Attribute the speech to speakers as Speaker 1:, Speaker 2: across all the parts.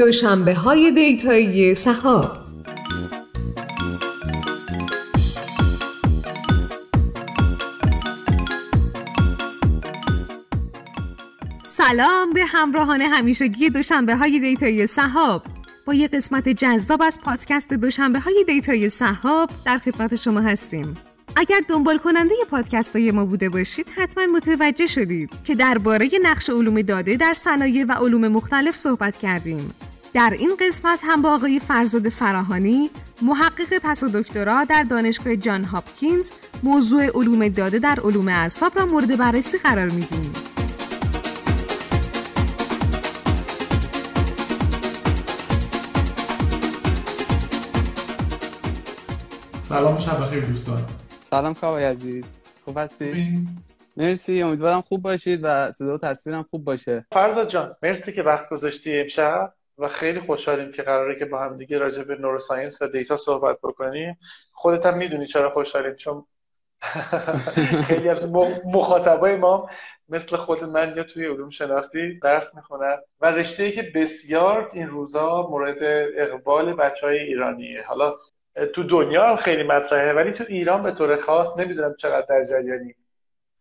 Speaker 1: دوشنبه های دیتایی سهاب سلام به همراهان همیشگی دوشنبه های دیتایی سهاب. با یه قسمت جذاب از پادکست دوشنبه های دیتایی سهاب در خدمت شما هستیم. اگر دنبال کننده پادکست های ما بوده باشید حتما متوجه شدید که درباره نقش علوم داده در صنایع و علوم مختلف صحبت کردیم. در این قسمت هم با آقای فرزاد فراهانی محقق پس و دکترا در دانشگاه جان هاپکینز موضوع علوم داده در علوم اعصاب را مورد بررسی قرار میدیم.
Speaker 2: سلام شب بخیر دوستان.
Speaker 3: سلام کاوی عزیز. خوب هستی؟ مرسی. امیدوارم خوب باشید و صدا و تصویرم خوب باشه.
Speaker 2: فرزاد جان مرسی که وقت گذاشتی امشب. و خیلی خوشحالیم که قراره که با هم دیگه راجع به نوروساینس و دیتا صحبت بکنیم. خودت هم می‌دونی چرا خوشحالیم چون خیلی از مخاطبای ما مثل خود من یا توی علوم شناختی درس می‌خونن و رشته که بسیار این روزا مورد اقبال بچه های ایرانیه. حالا تو دنیا هم خیلی مطرحه ولی تو ایران به طور خاص نمی‌دونم چقدر در جریانی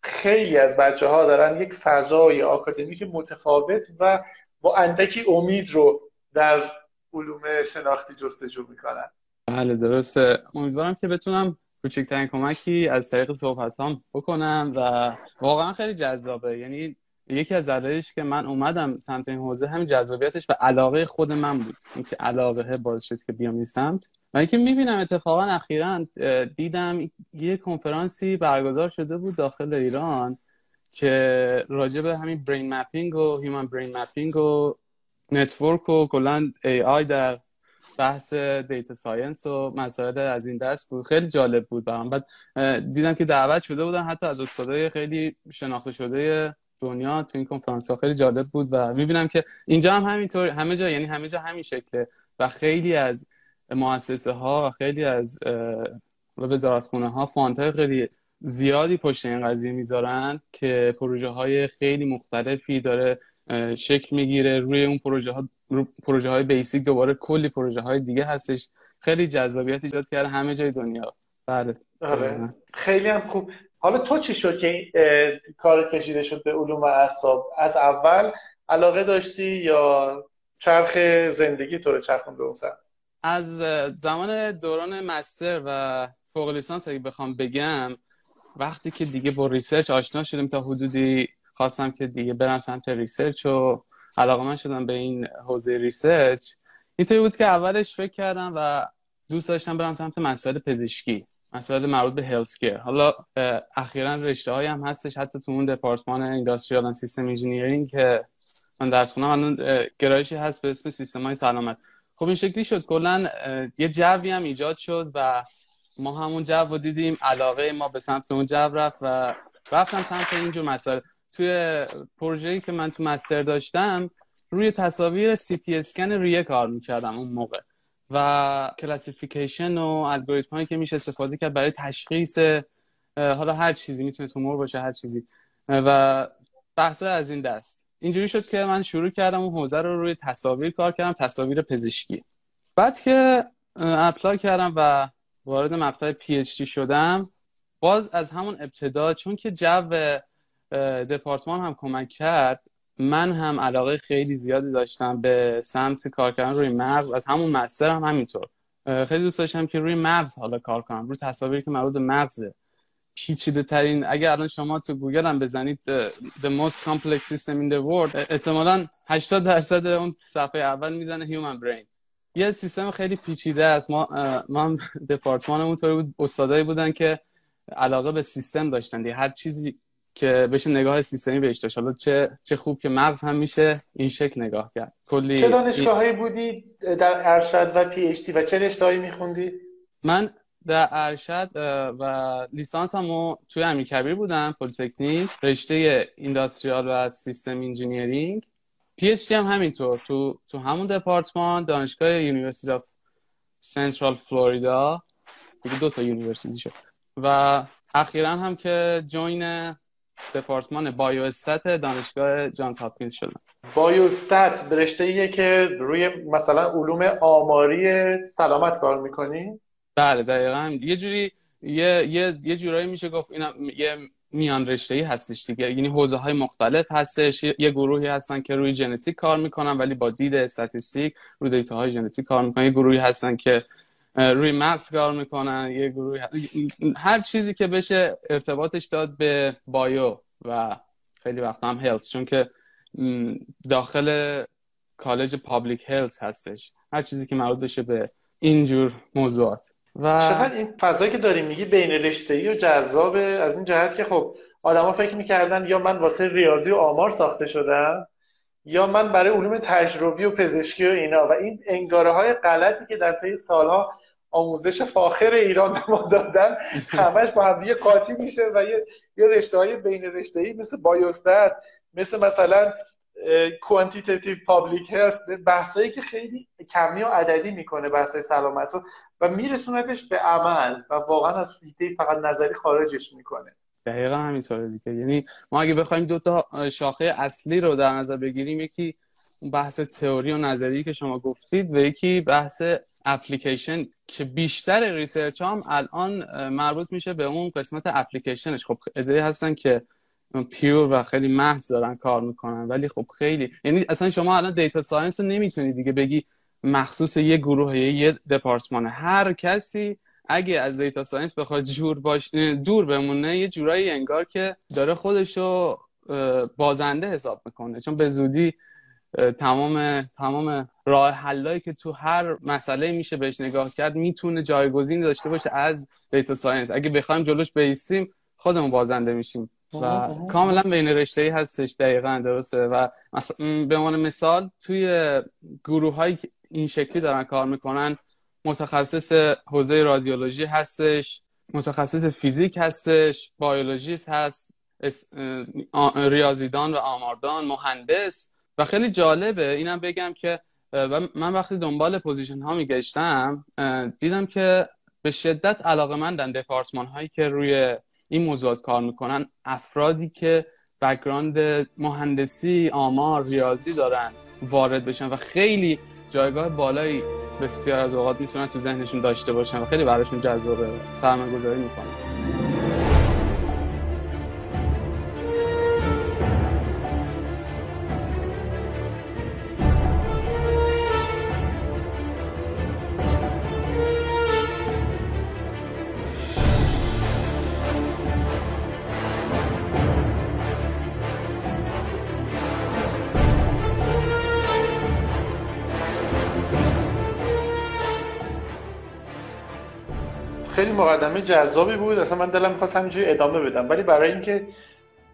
Speaker 2: خیلی از بچه ها دارن یک فضای آکادمیک متفاوت و با اندکی امید رو در علوم شناختی جستجو می‌کنن.
Speaker 3: بله درسته. امیدوارم که بتونم کوچکترین کمکی از طریق صحبت هم بکنم و واقعا خیلی جذابه. یعنی یکی از دلایلش که من اومدم سمت این حوزه همین جذابیتش و علاقه خود من بود. اینکه علاقه باعث شد که بیام این سمت. و اینکه می‌بینم اتفاقا اخیرا دیدم یه کنفرانسی برگزار شده بود داخل ایران که راجع به همین brain mapping و human brain mapping و network و کلا AI در بحث data science و مسائل از این دست بود. خیلی جالب بود برام. بعد دیدم که دعوت شده بودن حتی از استادای خیلی شناخته شده دنیا تو این کنفرانس ها خیلی جالب بود و می‌بینم که اینجا هم همینطور همه جا یعنی همه جا همین شکله و خیلی از مؤسسه ها و خیلی از وزارتخونه ها فانت خیلی زیادی پشت این قضیه می‌ذارن که پروژه های خیلی مختلفی داره شکل می‌گیره روی اون پروژه ها پروژه های بیسیک دوباره کلی پروژه های دیگه هستش. خیلی جذابیت ایجاد کرده همه جای دنیا.
Speaker 2: بله. آره. خیلی هم خوب. حالا تو چی شد که کار کشیده شد به علوم اعصاب؟ از اول علاقه داشتی یا چرخ زندگی تو رو چرخوند به اون
Speaker 3: از زمان دوران master و فوق لیسانس اگه بخوام بگم وقتی که دیگه با research آشنا شدیم تا حدودی خواستم که دیگه برم سمت research و علاقه من شدم به این حوزه research. اینطوری بود که اولش فکر کردم و دوست داشتم برم سمت مسائل پزشکی مسائل مربوط به healthcare حالا اخیرا رشته های هم هستش حتی تو اون دپارتمان industrial system engineering که من درس خونم الان گرایشی هست به اسم سیستم های سلامت. خب این شکلی شد. کلا یه جوی هم ایجاد شد و ما همون جو رو دیدیم. علاقه ما به سمت اون جو رفت و رفتم سمت اینجور مسائل. توی پروژه‌ای که من تو master داشتم روی تصاویر سی تی اسکن ریه کار می‌کردم اون موقع. و classification و الگوریتم هایی که میشه استفاده کرد برای تشخیص حالا هر چیزی می‌تونه تومور باشه هر چیزی. و بحث از این دست. اینجوری شد که من شروع کردم اون حوزه رو روی تصاویر کار کردم تصاویر پزشکی. بعد که اپلای کردم و وارد مقطع پی شدم باز از همون ابتدا چون که جو دپارتمان هم کمک کرد. من هم علاقه خیلی زیادی داشتم به سمت کار کردن روی مغز. از همون مستر هم همینطور. خیلی دوست داشتم که روی مغز حالا کار کنم. روی تصاویری که مربوط به مغزه. پیچیده ترین اگر الان شما تو گوگل هم بزنید the most complex system in the world احتمالا 80 درصد اون صفحه اول می‌زنه human brain. یه سیستم خیلی پیچیده است. ما ما هم دپارتمانمون طوری بود استادایی بودن که علاقه به سیستم داشتن. هر چیزی که بشه نگاه سیستمی بهش داشت. حالا چه چه خوب که مغز هم میشه این شکل نگاه کرد.
Speaker 2: کلی چه دانشگاهایی بودی در ارشد و PhD و چه رشته‌ای میخوندی؟
Speaker 3: من در ارشد و لیسانس هم توی امیرکبیر بودم پلیتکنیک رشته industrial و system engineering. PhD هم همینطور. تو تو همون دپارتمان دانشگاه University of Central Florida. دیگه دو تا university شد. و اخیرا هم که join دپارتمان biostat دانشگاه جانز هاپکینز شدم
Speaker 2: biostat رشته ایه که روی مثلا علوم آماری سلامت کار می‌کنی؟
Speaker 3: بله دقیقا. یه جوری یه یه یه جورایی میشه گفت اینا یه میان رشته ای هستش دیگه. یعنی حوزه های مختلف هستش. یه گروهی هستن که روی ژنتیک کار می‌کنن ولی با دید استاتیستیک روی دیتا های ژنتیک کار می‌کنن. یه گروهی هستن که روی مغز کار می‌کنن یه گروهی هر چیزی که بشه ارتباطش داد به بایو و خیلی وقت هم هلس چون که داخل کالج پابلیک هلس هستش. هر چیزی که مربوط بشه به اینجور موضوعات.
Speaker 2: و چقدر این فضایی که داریم میگی بین رشته و جذابه از این جهت که خب آدما فکر می‌کردن یا من واسه ریاضی و آمار ساخته شدم یا من برای علوم تجربی و پزشکی و اینا و این انگاره های غلطی که در طی سالها آموزش فاخر ایران به ما دادن همش با هم دیگه قاطی میشه و یه, یه رشته های بین رشته ای مثل بایوستات مثل مثلا quantitative public health بحثایی که خیلی کمی و عددی می‌کنه بحثای سلامت و میرسونتش به عمل و واقعا از فیته فقط نظری خارجش می‌کنه.
Speaker 3: دقیقا همینطوره دیگه. یعنی ما اگه بخوایم دو تا شاخه اصلی رو در نظر بگیریم یکی بحث تئوری و نظری که شما گفتید و یکی بحث اپلیکیشن که بیشتر research هم الان مربوط میشه به اون قسمت اپلیکیشنش. خب یه عده هستن که pure و خیلی محض دارن کار می‌کنن ولی خب خیلی. یعنی اصلا شما الان data science رو نمی‌تونی دیگه بگی مخصوص یه گروه یه دپارتمان هر کسی اگه از data science بخواد جورایی ازش دور بمونه یه جورایی انگار که داره خودشو بازنده حساب می‌کنه. چون به زودی تمام تمام راه حلایی که تو هر مسئله میشه بهش نگاه کرد می‌تونه جایگزین داشته باشه از data science. اگه بخوایم جلوش بیستیم خودمون بازنده میشیم. و کاملا بین رشته ای هستش دقیقا درسته؟ و به عنوان مثال توی گروه هایی که این شکلی دارن کار می‌کنن متخصص حوزه رادیولوژی هستش متخصص فیزیک هستش biologist هست ریاضیدان و آماردان مهندس و خیلی جالبه. اینم بگم که من وقتی دنبال position ها میگشتم دیدم که به شدت علاقه مندن دپارتمان هایی که روی این موضوعات کار می‌کنن. افرادی که بکگراند مهندسی آمار ریاضی دارن وارد بشن و خیلی جایگاه بالایی بسیار از اوقات می‌تونن تو ذهنشون داشته باشن و خیلی براشون جذابه. سرمایه گذاری می‌کنن.
Speaker 2: مقدمه جذابی بود. اصلا من دلم می‌خواست همینجوری ادامه بدم. ولی برای اینکه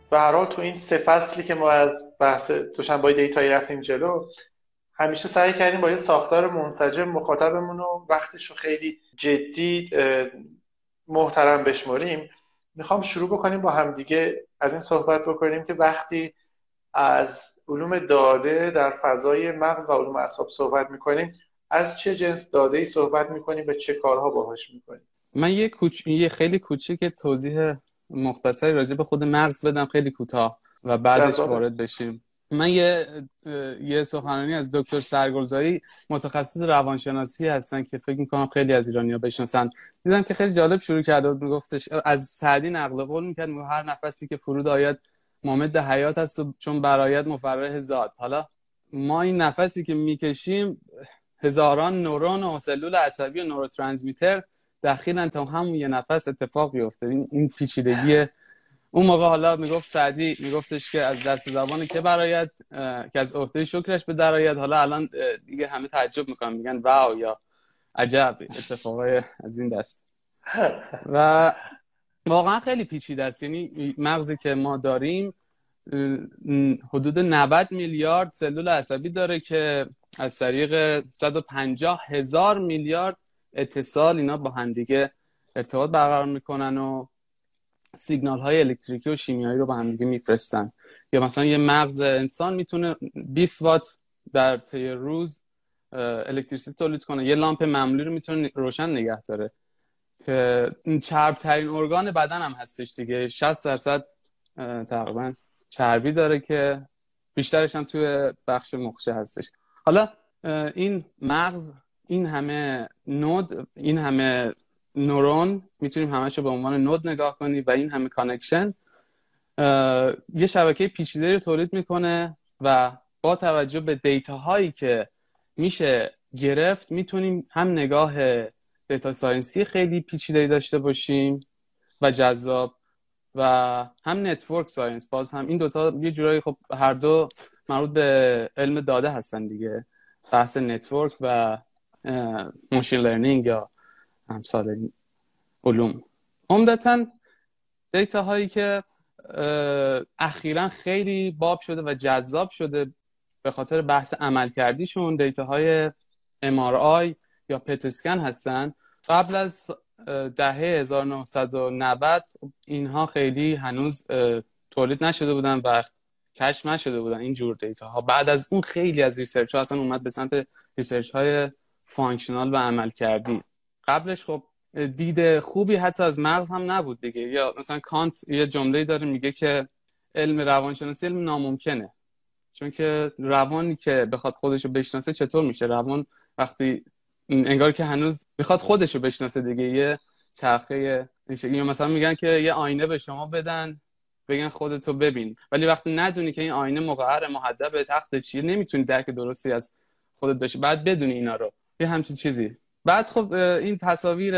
Speaker 2: به هر حال تو این سه فصلی که ما از بحث دوشنبه دیتایی رفتیم جلو همیشه سعی کردیم با یه ساختار منسجم مخاطبمون رو وقتش رو خیلی جدی محترم بشماریم. می‌خوام شروع بکنیم با همدیگه از این صحبت بکنیم که وقتی از علوم داده در فضای مغز و علوم اعصاب صحبت می‌کنیم از چه جنس داده ای صحبت می‌کنیم و چه کارها باهاش می‌کنیم؟
Speaker 3: من یه, کوچ... یه خیلی کوچیک توضیح مختصری راجع به خود مغز بدم خیلی کوتاه و بعدش وارد بشیم. من یه یه سخنرانی از دکتر سرگلزایی متخصص روانشناسی هستن که فکر می‌کنم خیلی از ایرانیا بشناسن. دیدم که خیلی جالب شروع کرده بود میگفتش از سعدی نقل قول می‌کرد هر نفسی که فرود آید مامد حیات هست و چون برایت مفرح ذات. حالا ما این نفسی که می‌کشیم هزاران نورون و سلول عصبی و نوروترانسمیتر دخیلن تا همون یه نفس اتفاق بیفته. این پیچیدگی اون موقع حالا می‌گفت سعدی میگفتش که از دست زبان که برایت که از عهده شکرش به درایت حالا الان دیگه همه تعجب می‌کنن میگن واو یا عجب اتفاقای از این دست. و واقعا خیلی پیچیده است. یعنی مغزی که ما داریم حدود 90 میلیارد سلول عصبی داره که از طریق 150 هزار میلیارد اتصال اینا با همدیگه ارتباط برقرار می‌کنن و سیگنال های الکتریکی و شیمیایی رو با همدیگه میفرستن. یا مثلا یه مغز انسان می‌تونه 20 وات در طی روز الکتریسیته تولید کنه. یه لامپ معمولی رو می‌تونه روشن نگه داره. که چرب ترین ارگان بدن هم هستش دیگه. 60 درصد تقریبا چربی داره که بیشترش هم توی بخش مخشه هستش. حالا این مغز این همه node این همه نورون می‌تونیم همش رو به عنوان node نگاه کنیم و این همه connection یه شبکه پیچیده رو تولید می‌کنه و با توجه به data هایی که میشه گرفت می‌تونیم هم نگاه data science ی خیلی پیچیده داشته باشیم و جذاب و هم network science. باز هم این دوتا یه جورایی خب هر دو مربوط به علم داده هستن دیگه بحث network و machine learning یا امثال علوم. عمدتا data هایی که اخیرا خیلی باب شده و جذاب شده به خاطر بحث عملکردیشون data های MRI یا PET scan هستن. قبل از دهه 1990 اینها خیلی هنوز تولید نشده بودن و کشف نشده بودن این جور data ها بعد از اون خیلی از research ها اصلا اومد به سمت research های functional و عملکردی. قبلش خب دید خوبی حتی از مغز هم نبود دیگه. یا مثلا کانت یه جمله داره میگه که علم روانشناسی علم ناممکنه. چون که روانی که بخواد خودش رو بشناسه چطور میشه؟ روان وقتی انگار که هنوز می‌خواد خودش رو بشناسه دیگه. یه چرخه یا مثلا میگن که یه آینه به شما بدن بگن خودتو ببین. ولی وقتی ندونی که این آینه مقعر محدب تخت چیه نمی‌تونی درک درستی از خودت داشته بعد بدونی اینا رو. یه همچین چیزی. بعد خب این تصاویر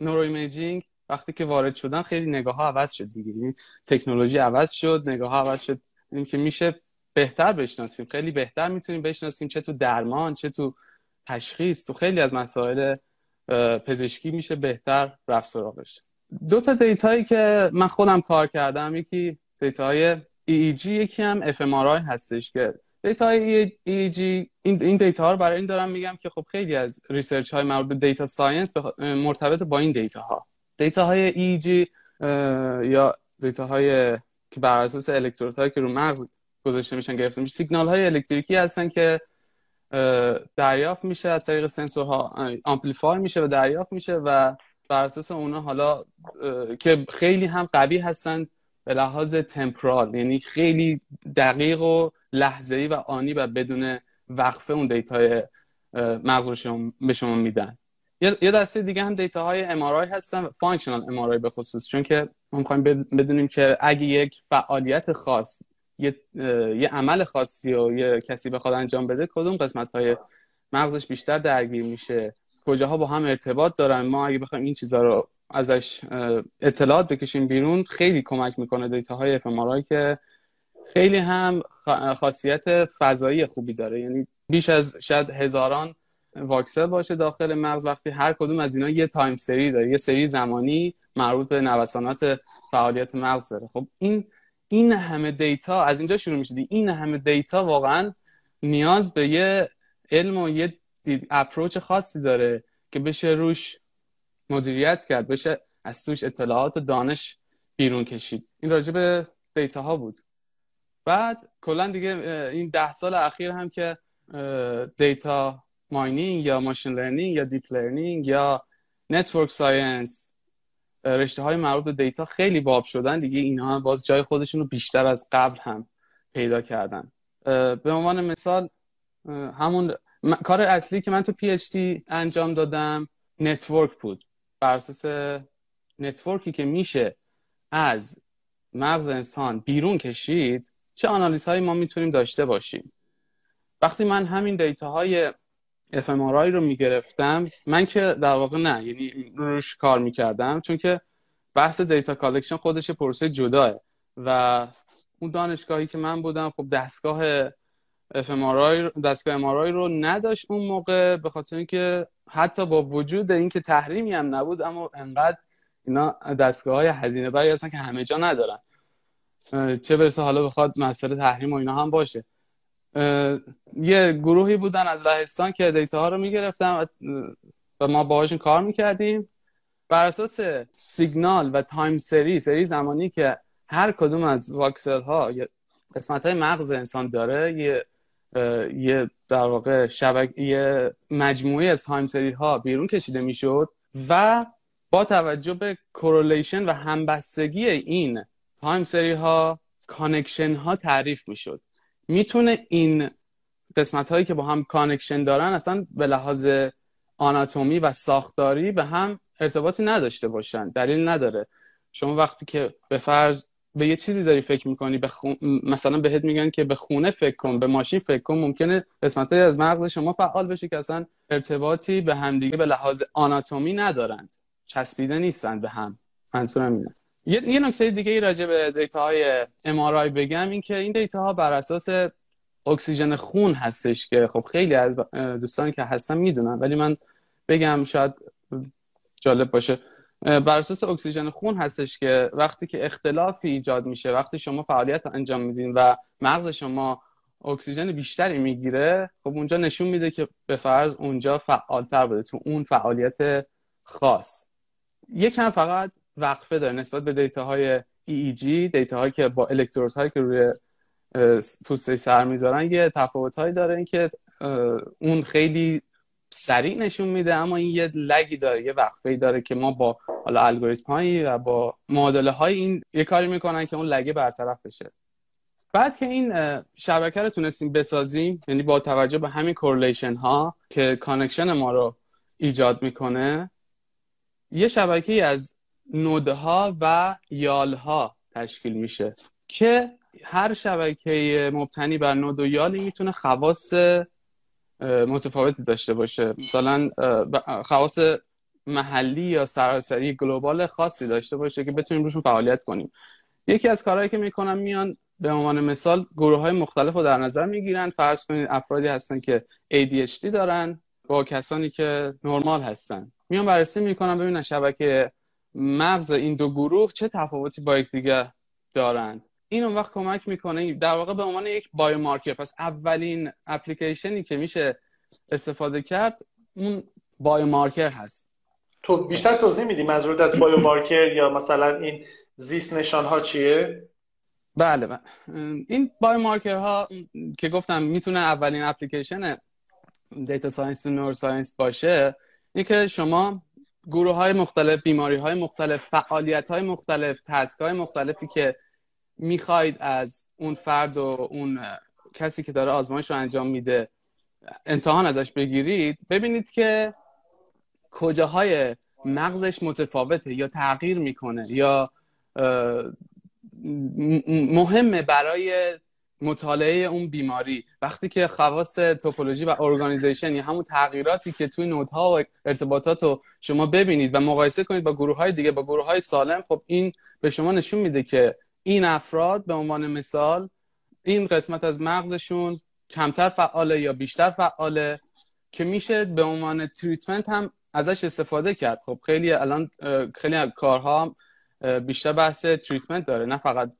Speaker 3: neuroimaging وقتی که وارد شدن خیلی نگاه ها عوض شد دیگه. یعنی تکنولوژی عوض شد نگاه ها عوض شد. این که میشه بهتر بشناسیم. خیلی بهتر می‌تونیم بشناسیم چه تو درمان چه تو تشخیص. تو خیلی از مسائل پزشکی میشه بهتر رفت سراغش. دو تا data یی که من خودم کار کردم یکی data های EEG یکی هم fMRI هستش که data های EEG این این data رو برای این دارم میگم که خب خیلی از research های مربوط به data science مرتبط با این data ها. data های EEG یا data های که بر اساس الکترودهایی که رو مغز گذاشته میشن گرفته میشه سیگنال های الکتریکی هستن که دریافت میشه از طریق سنسورها amplify میشه و دریافت میشه و بر اساس اونا حالا که خیلی هم قوی هستن به لحاظ temporal یعنی خیلی دقیق و لحظه‌ای و آنی و بدون وقفه اون data ی مغز به شما میدن. یه دسته دیگه هم data های MRI هستن functional MRI به خصوص. چون که ما می‌خوایم بدونیم که اگه یک فعالیت خاص یه, یه عمل خاصی و یه کسی بخواد انجام بده کدوم قسمت های مغزش بیشتر درگیر میشه؟ کجاها با هم ارتباط دارن؟ ما اگه بخوایم این چیزها رو ازش اطلاعات بکشیم بیرون خیلی کمک می‌کنه data های که خیلی هم خاصیت فضایی خوبی داره. یعنی بیش از شاید هزاران voxel باشه داخل مغز وقتی هر کدوم از اینا یه time سری داره یه سری زمانی مربوط به نوسانات فعالیت مغز داره. خب این این همه data از اینجا شروع میشه. این همه data واقعا نیاز به یه علم و یه approach خاصی داره که بشه روش مدیریت کرد بشه از توش اطلاعات و دانش بیرون کشید. این راجع به data ها بود. بعد کلا دیگه این ده سال اخیر هم که data mining یا machine learning یا deep learning یا network science رشته های مربوط به data خیلی باب شدن. دیگه اینها باز جای خودشون رو بیشتر از قبل هم پیدا کردن. به عنوان مثال همون کار اصلی که من تو PhD انجام دادم network بود. بر اساس network ی که میشه از مغز انسان بیرون کشید چه آنالیز هایی ما می‌تونیم داشته باشیم. وقتی من همین data های fMRI رو می‌گرفتم من که در واقع نه یعنی روش کار می‌کردم چون که بحث data collection خودش پروسه جداست و اون دانشگاهی که من بودم خب دستگاه fMRI دستگاه MRI رو نداشت اون موقع به خاطر اینکه حتی با وجود اینکه تحریمی هم نبود اما انقدر اینا دستگاه های هزینه بری هستن که همه جا ندارن. چه برسه حالا بخواد مسئله تحریم و اینا هم باشه. یه گروهی بودن از لهستان که data ها رو می‌گرفتن و ما باهاشون کار می‌کردیم. بر اساس سیگنال و time سری سری زمانی که هر کدوم از voxel ها قسمت های مغز انسان داره یه یه در واقع شبکه یه مجموعه از time سری ها بیرون کشیده می‌شد و با توجه به correlation و همبستگی این time سری ها connection ها تعریف می‌شد. می‌تونه این قسمت هایی که با هم connection دارن اصلا به لحاظ آناتومی و ساختاری به هم ارتباطی نداشته باشن دلیل نداره. شما وقتی که به فرض به یه چیزی داری فکر می‌کنی به مثلا بهت میگن که به خونه فکر کن به ماشین فکر کن ممکنه قسمت از مغز شما فعال بشه که اصلا ارتباطی به همدیگه به لحاظ آناتومی ندارند. چسبیده نیستند به هم. منظورم اینه. یه, یه نکته دیگه ای راجع به data های MRI بگم این که این data ها بر اساس اکسیژن خون هستش که خب خیلی از دوستانی که هستن می‌دونن ولی من بگم شاید جالب باشه. بر اساس اکسیژن خون هستش که وقتی که اختلافی ایجاد میشه وقتی شما فعالیت انجام میدین و مغز شما اکسیژن بیشتری می‌گیره خب اونجا نشون میده که به فرض اونجا فعالتر بوده تو اون فعالیت خاص. یکم فقط وقفه داره نسبت به data های EEG data هایی که با الکترودهایی که روی پوسته سر می‌ذارن یه تفاوتهایی داره که اون خیلی سریع نشون میده اما این یه lag ی داره یه وقفه داره که ما با حالا الگوریتم هایی و با معادله های این یه کاری می‌کنن که اون lag ه برطرف بشه. بعد که این شبکه رو تونستیم بسازیم یعنی با توجه به همین کورلیشن ها که connection ما رو ایجاد می‌کنه یه شبکه از نودها و یالها تشکیل میشه که هر شبکه مبتنی بر نود و یالی می‌تونه خواص متفاوتی داشته باشه. مثلا خواص محلی یا سراسری گلوبال خاصی داشته باشه که بتونیم روشون فعالیت کنیم. یکی از کارهایی که می‌کنم میان به عنوان مثال گروه های مختلف رو در نظر می‌گیرن. فرض کنید افرادی هستن که ADHD دارن با کسانی که نرمال هستن. میان بررسی می‌کنن ببینن شبکه مغز این دو گروه چه تفاوتی با یکدیگر دارند؟ این اون وقت کمک می‌کنه در واقع به عنوان یک بایومارکر. پس اولین اپلیکیشنی که میشه استفاده کرد اون بایومارکر هست.
Speaker 2: تو بیشتر توضیح میدی منظورت از بایومارکر یا مثلا این زیست نشان ها چیه؟
Speaker 3: بله, بله. این biomarker ها که گفتم می‌تونه اولین application data science و neuroscience باشه این که شما گروه های مختلف بیماری های مختلف فعالیت های مختلف task های مختلفی که می‌خواید از اون فرد و اون کسی که داره آزمایش رو انجام میده امتحان ازش بگیرید ببینید که کجاهای مغزش متفاوته یا تغییر می‌کنه یا مهمه برای مطالعه اون بیماری. وقتی که خواص توپولوژی و ارگانیزیشن یا همون تغییراتی که توی نودها و ارتباطات رو شما ببینید و مقایسه کنید با گروه های دیگه با گروه های سالم خب این به شما نشون میده که این افراد به عنوان مثال این قسمت از مغزشون کمتر فعاله یا بیشتر فعاله که میشه به عنوان تریتمنت هم ازش استفاده کرد. خب خیلی الان خیلی کارها بیشتر بحث تریتمنت داره نه فقط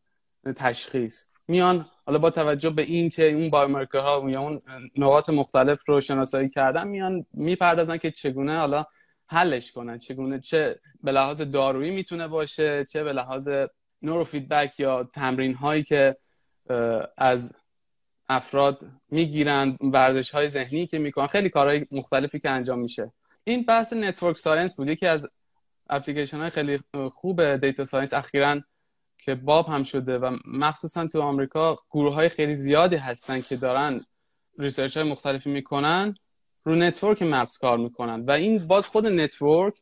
Speaker 3: تشخیص. میان حالا با توجه به این که اون ها یا اون نقاط مختلف رو شناسایی کردن میان می‌پردازن که چگونه حالا حلش کنن چگونه چه به لحاظ دارویی می‌تونه باشه چه به لحاظ نورو فیدبک یا تمرین هایی که از افراد می‌گیرن ورزش های ذهنی که می‌کنن خیلی کارهای مختلفی که انجام میشه. این بحث network science بود. یکی از اپلیکیشن های خیلی خوب data science اخیرا که باب هم شده و مخصوصا تو آمریکا گروه های خیلی زیادی هستن که دارن research های مختلفی می‌کنن رو network مغز کار می‌کنن. و این باز خود network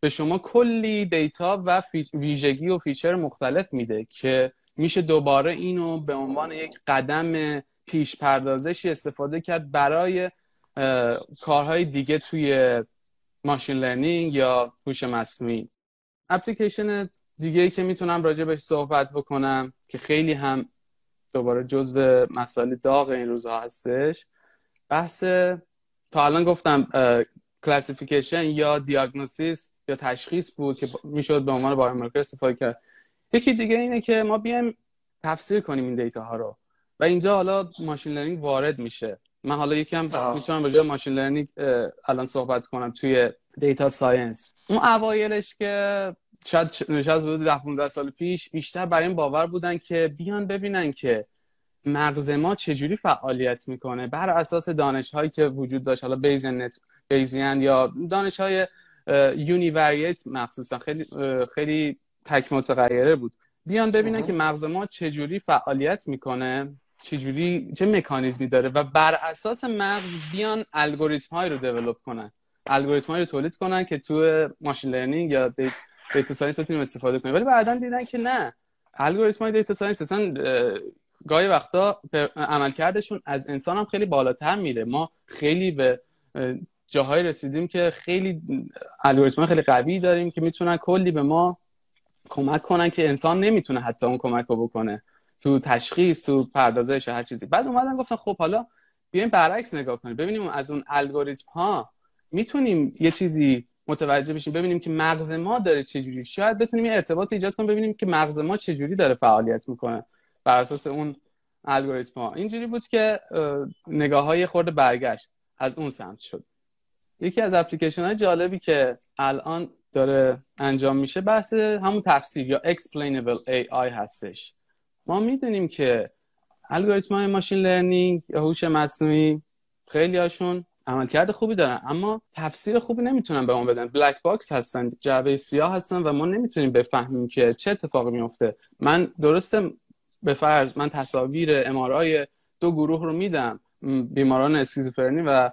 Speaker 3: به شما کلی data و ویژگی و feature مختلف میده که میشه دوباره اینو به عنوان یک قدم پیش پردازشی استفاده کرد برای کارهای دیگه توی machine learning یا هوش مصنوعی. اپلیکیشن دیگه ای که می‌تونم راجع بهش صحبت بکنم که خیلی هم دوباره جزو مسائل داغ این روزها هستش بحث تا الان گفتم classification یا diagnosis یا تشخیص بود که می‌شد به عنوان biomarker استفاده کرد. یکی دیگه اینه که ما بیایم تفسیر کنیم این data ها رو. و اینجا حالا machine learning وارد میشه. من حالا یکم می‌تونم راجع machine learning الان صحبت کنم توی data science اون اوایلش که شاید شاید بود 15 سال پیش بیشتر برای این باور بودن که بیان ببینن که مغز ما چجوری فعالیت می‌کنه بر اساس دانش هایی که وجود داشت. حالا Bayesian net Bayesian یا دانش های univariate مخصوصا خیلی خیلی تک متغیره بود. بیان ببینن که مغز ما چجوری فعالیت می‌کنه چجوری چه مکانیزمی داره و بر اساس مغز بیان الگوریتم های رو develop کنن. الگوریتم های رو تولید کنن که تو machine learning یا data science بتونیم استفاده کنیم. ولی بعدا دیدن که نه. الگوریتم های data science اصلا گاهی وقتا عملکردشون از انسان هم خیلی بالاتر میره. ما خیلی به جاهایی رسیدیم که خیلی الگوریتم خیلی قوی داریم که می‌تونن کلی به ما کمک کنن که انسان نمی‌تونه حتی اون کمک رو بکنه. تو تشخیص تو پردازش هر چیزی. بعد اومدن گفتن خب حالا بیایم برعکس نگاه کنیم. ببینیم از اون الگوریتم ها می‌تونیم یه چیزی متوجه بشیم ببینیم که مغز ما داره چجوری شاید بتونیم یه ارتباط ایجاد کنیم ببینیم که مغز ما چجوری داره فعالیت می‌کنه بر اساس اون الگوریتم. اینجوری بود که نگاه های خورده برگشت از اون سمت شد. یکی از اپلیکیشن های جالبی که الان داره انجام میشه بحث همون تفسیر یا explainable AI هستش. ما می‌دونیم که الگوریتم های machine learning یا هوش مصنوعی خیلی هاشون عملکرد خوبی دارن. اما تفسیر خوبی نمی‌تونن به ما بدن. black box هستن جعبه سیاه هستن و ما نمی‌تونیم بفهمیم که چه اتفاقی میفته. من درسته به فرض من تصاویر MRI دو گروه رو میدم بیماران اسکیزوفرنی و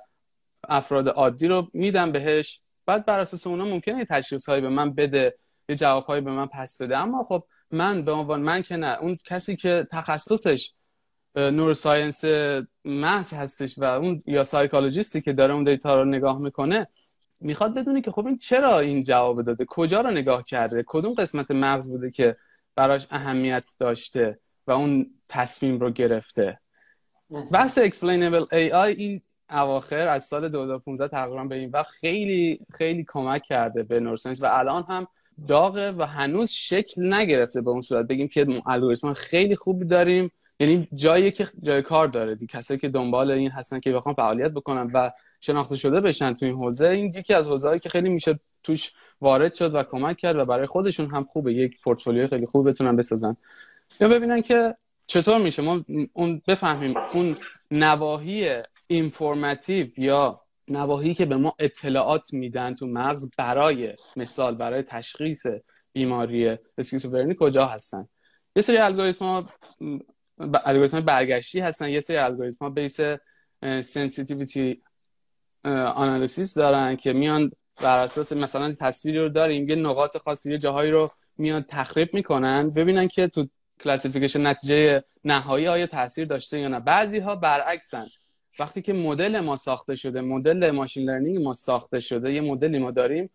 Speaker 3: افراد عادی رو میدم بهش. بعد بر اساس اونا ممکنه تشخیص هایی به من بده یه جواب هایی به من پس بده. اما خب من به عنوان من که نه اون کسی که تخصصش neuroscience محض هستش و اون یا psychologist ی که داره اون data رو نگاه می‌کنه می‌خواد بدونی که خب این چرا این جواب داده کجا رو نگاه کرده کدوم قسمت مغز بوده که براش اهمیت داشته و اون تصمیم رو گرفته. بحث explainable AI این اواخر از سال 2015 تقریبا به این وقت خیلی خیلی کمک کرده به نورساینس و الان هم داغه و هنوز شکل نگرفته به اون صورت. بگیم که الگوریتم خیلی خوبی داریم. یعنی جایی که جای کار داره. دی کسایی که دنبال این هستن که بخوام فعالیت بکنن و شناخته شده بشن تو این حوزه این یکی از حوزه‌ای که خیلی میشه توش وارد شد و کمک کرد و برای خودشون هم خوبه. یک پورتفولیو خیلی خوب بتونن بسازن. یا ببینن که چطور میشه. ما اون بفهمیم اون نواحی informative یا نواحی که به ما اطلاعات میدن تو مغز برای مثال برای تشخیص بیماری اسکیزوفرنی کجا هستن. یه سری الگوریتم الگوریتم برگشتی هستن. یه سری الگوریتم ها base sensitivity analysis دارن که میان بر اساس مثلا تصویری رو داریم یه نقاط خاصی یه جاهایی رو میان تخریب می‌کنن ببینن که تو classification نتیجه نهایی آیا تاثیر داشته یا نه. بعضی ها برعکسن. وقتی که مدل ما ساخته شده مدل machine learning ما ساخته شده یه مدلی ما داریم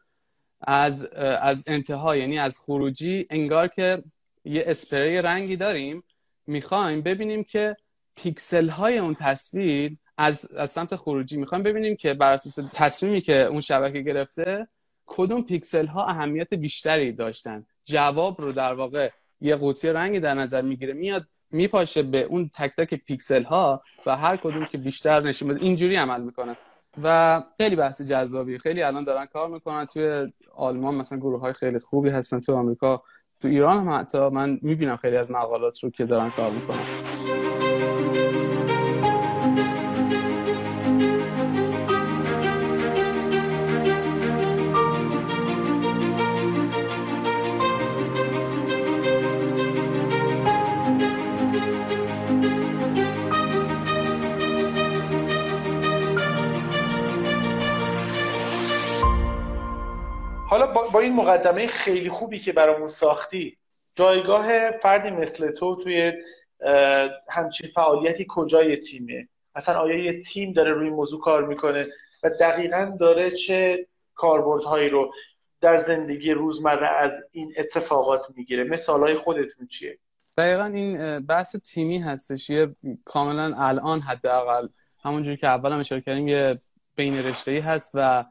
Speaker 3: از از انتها یعنی از خروجی انگار که یه اسپری رنگی داریم می‌خوایم ببینیم که پیکسل های اون تصویر از, از سمت خروجی می‌خوایم ببینیم که بر اساس تصمیمی که اون شبکه گرفته کدوم پیکسل ها اهمیت بیشتری داشتن. جواب رو در واقع یه قوطی رنگی در نظر می‌گیره میاد میپاشه به اون تک تک پیکسل ها و هر کدوم که بیشتر نشون بده اینجوری عمل می‌کنه. و خیلی بحث جذابی خیلی الان دارن کار می‌کنن. توی آلمان مثلا گروه های خیلی خوبی هستن تو آمریکا تو ایران هم حتی من می‌بینم خیلی از مقالات رو که دارن کار می‌کنن.
Speaker 2: با این مقدمه خیلی خوبی که برامون ساختی جایگاه فردی مثل تو توی همچین فعالیتی کجای تیمه؟ اصلا آیا یه تیم داره روی موضوع کار می‌کنه و دقیقا داره چه کاربردهایی رو در زندگی روزمره از این اتفاقات می‌گیره؟ مثالهای خودتون چیه؟
Speaker 3: دقیقا این بحث تیمی هستش. یه کاملا الان حداقل همونجوری که اول هم کردیم یه بین رشته هست و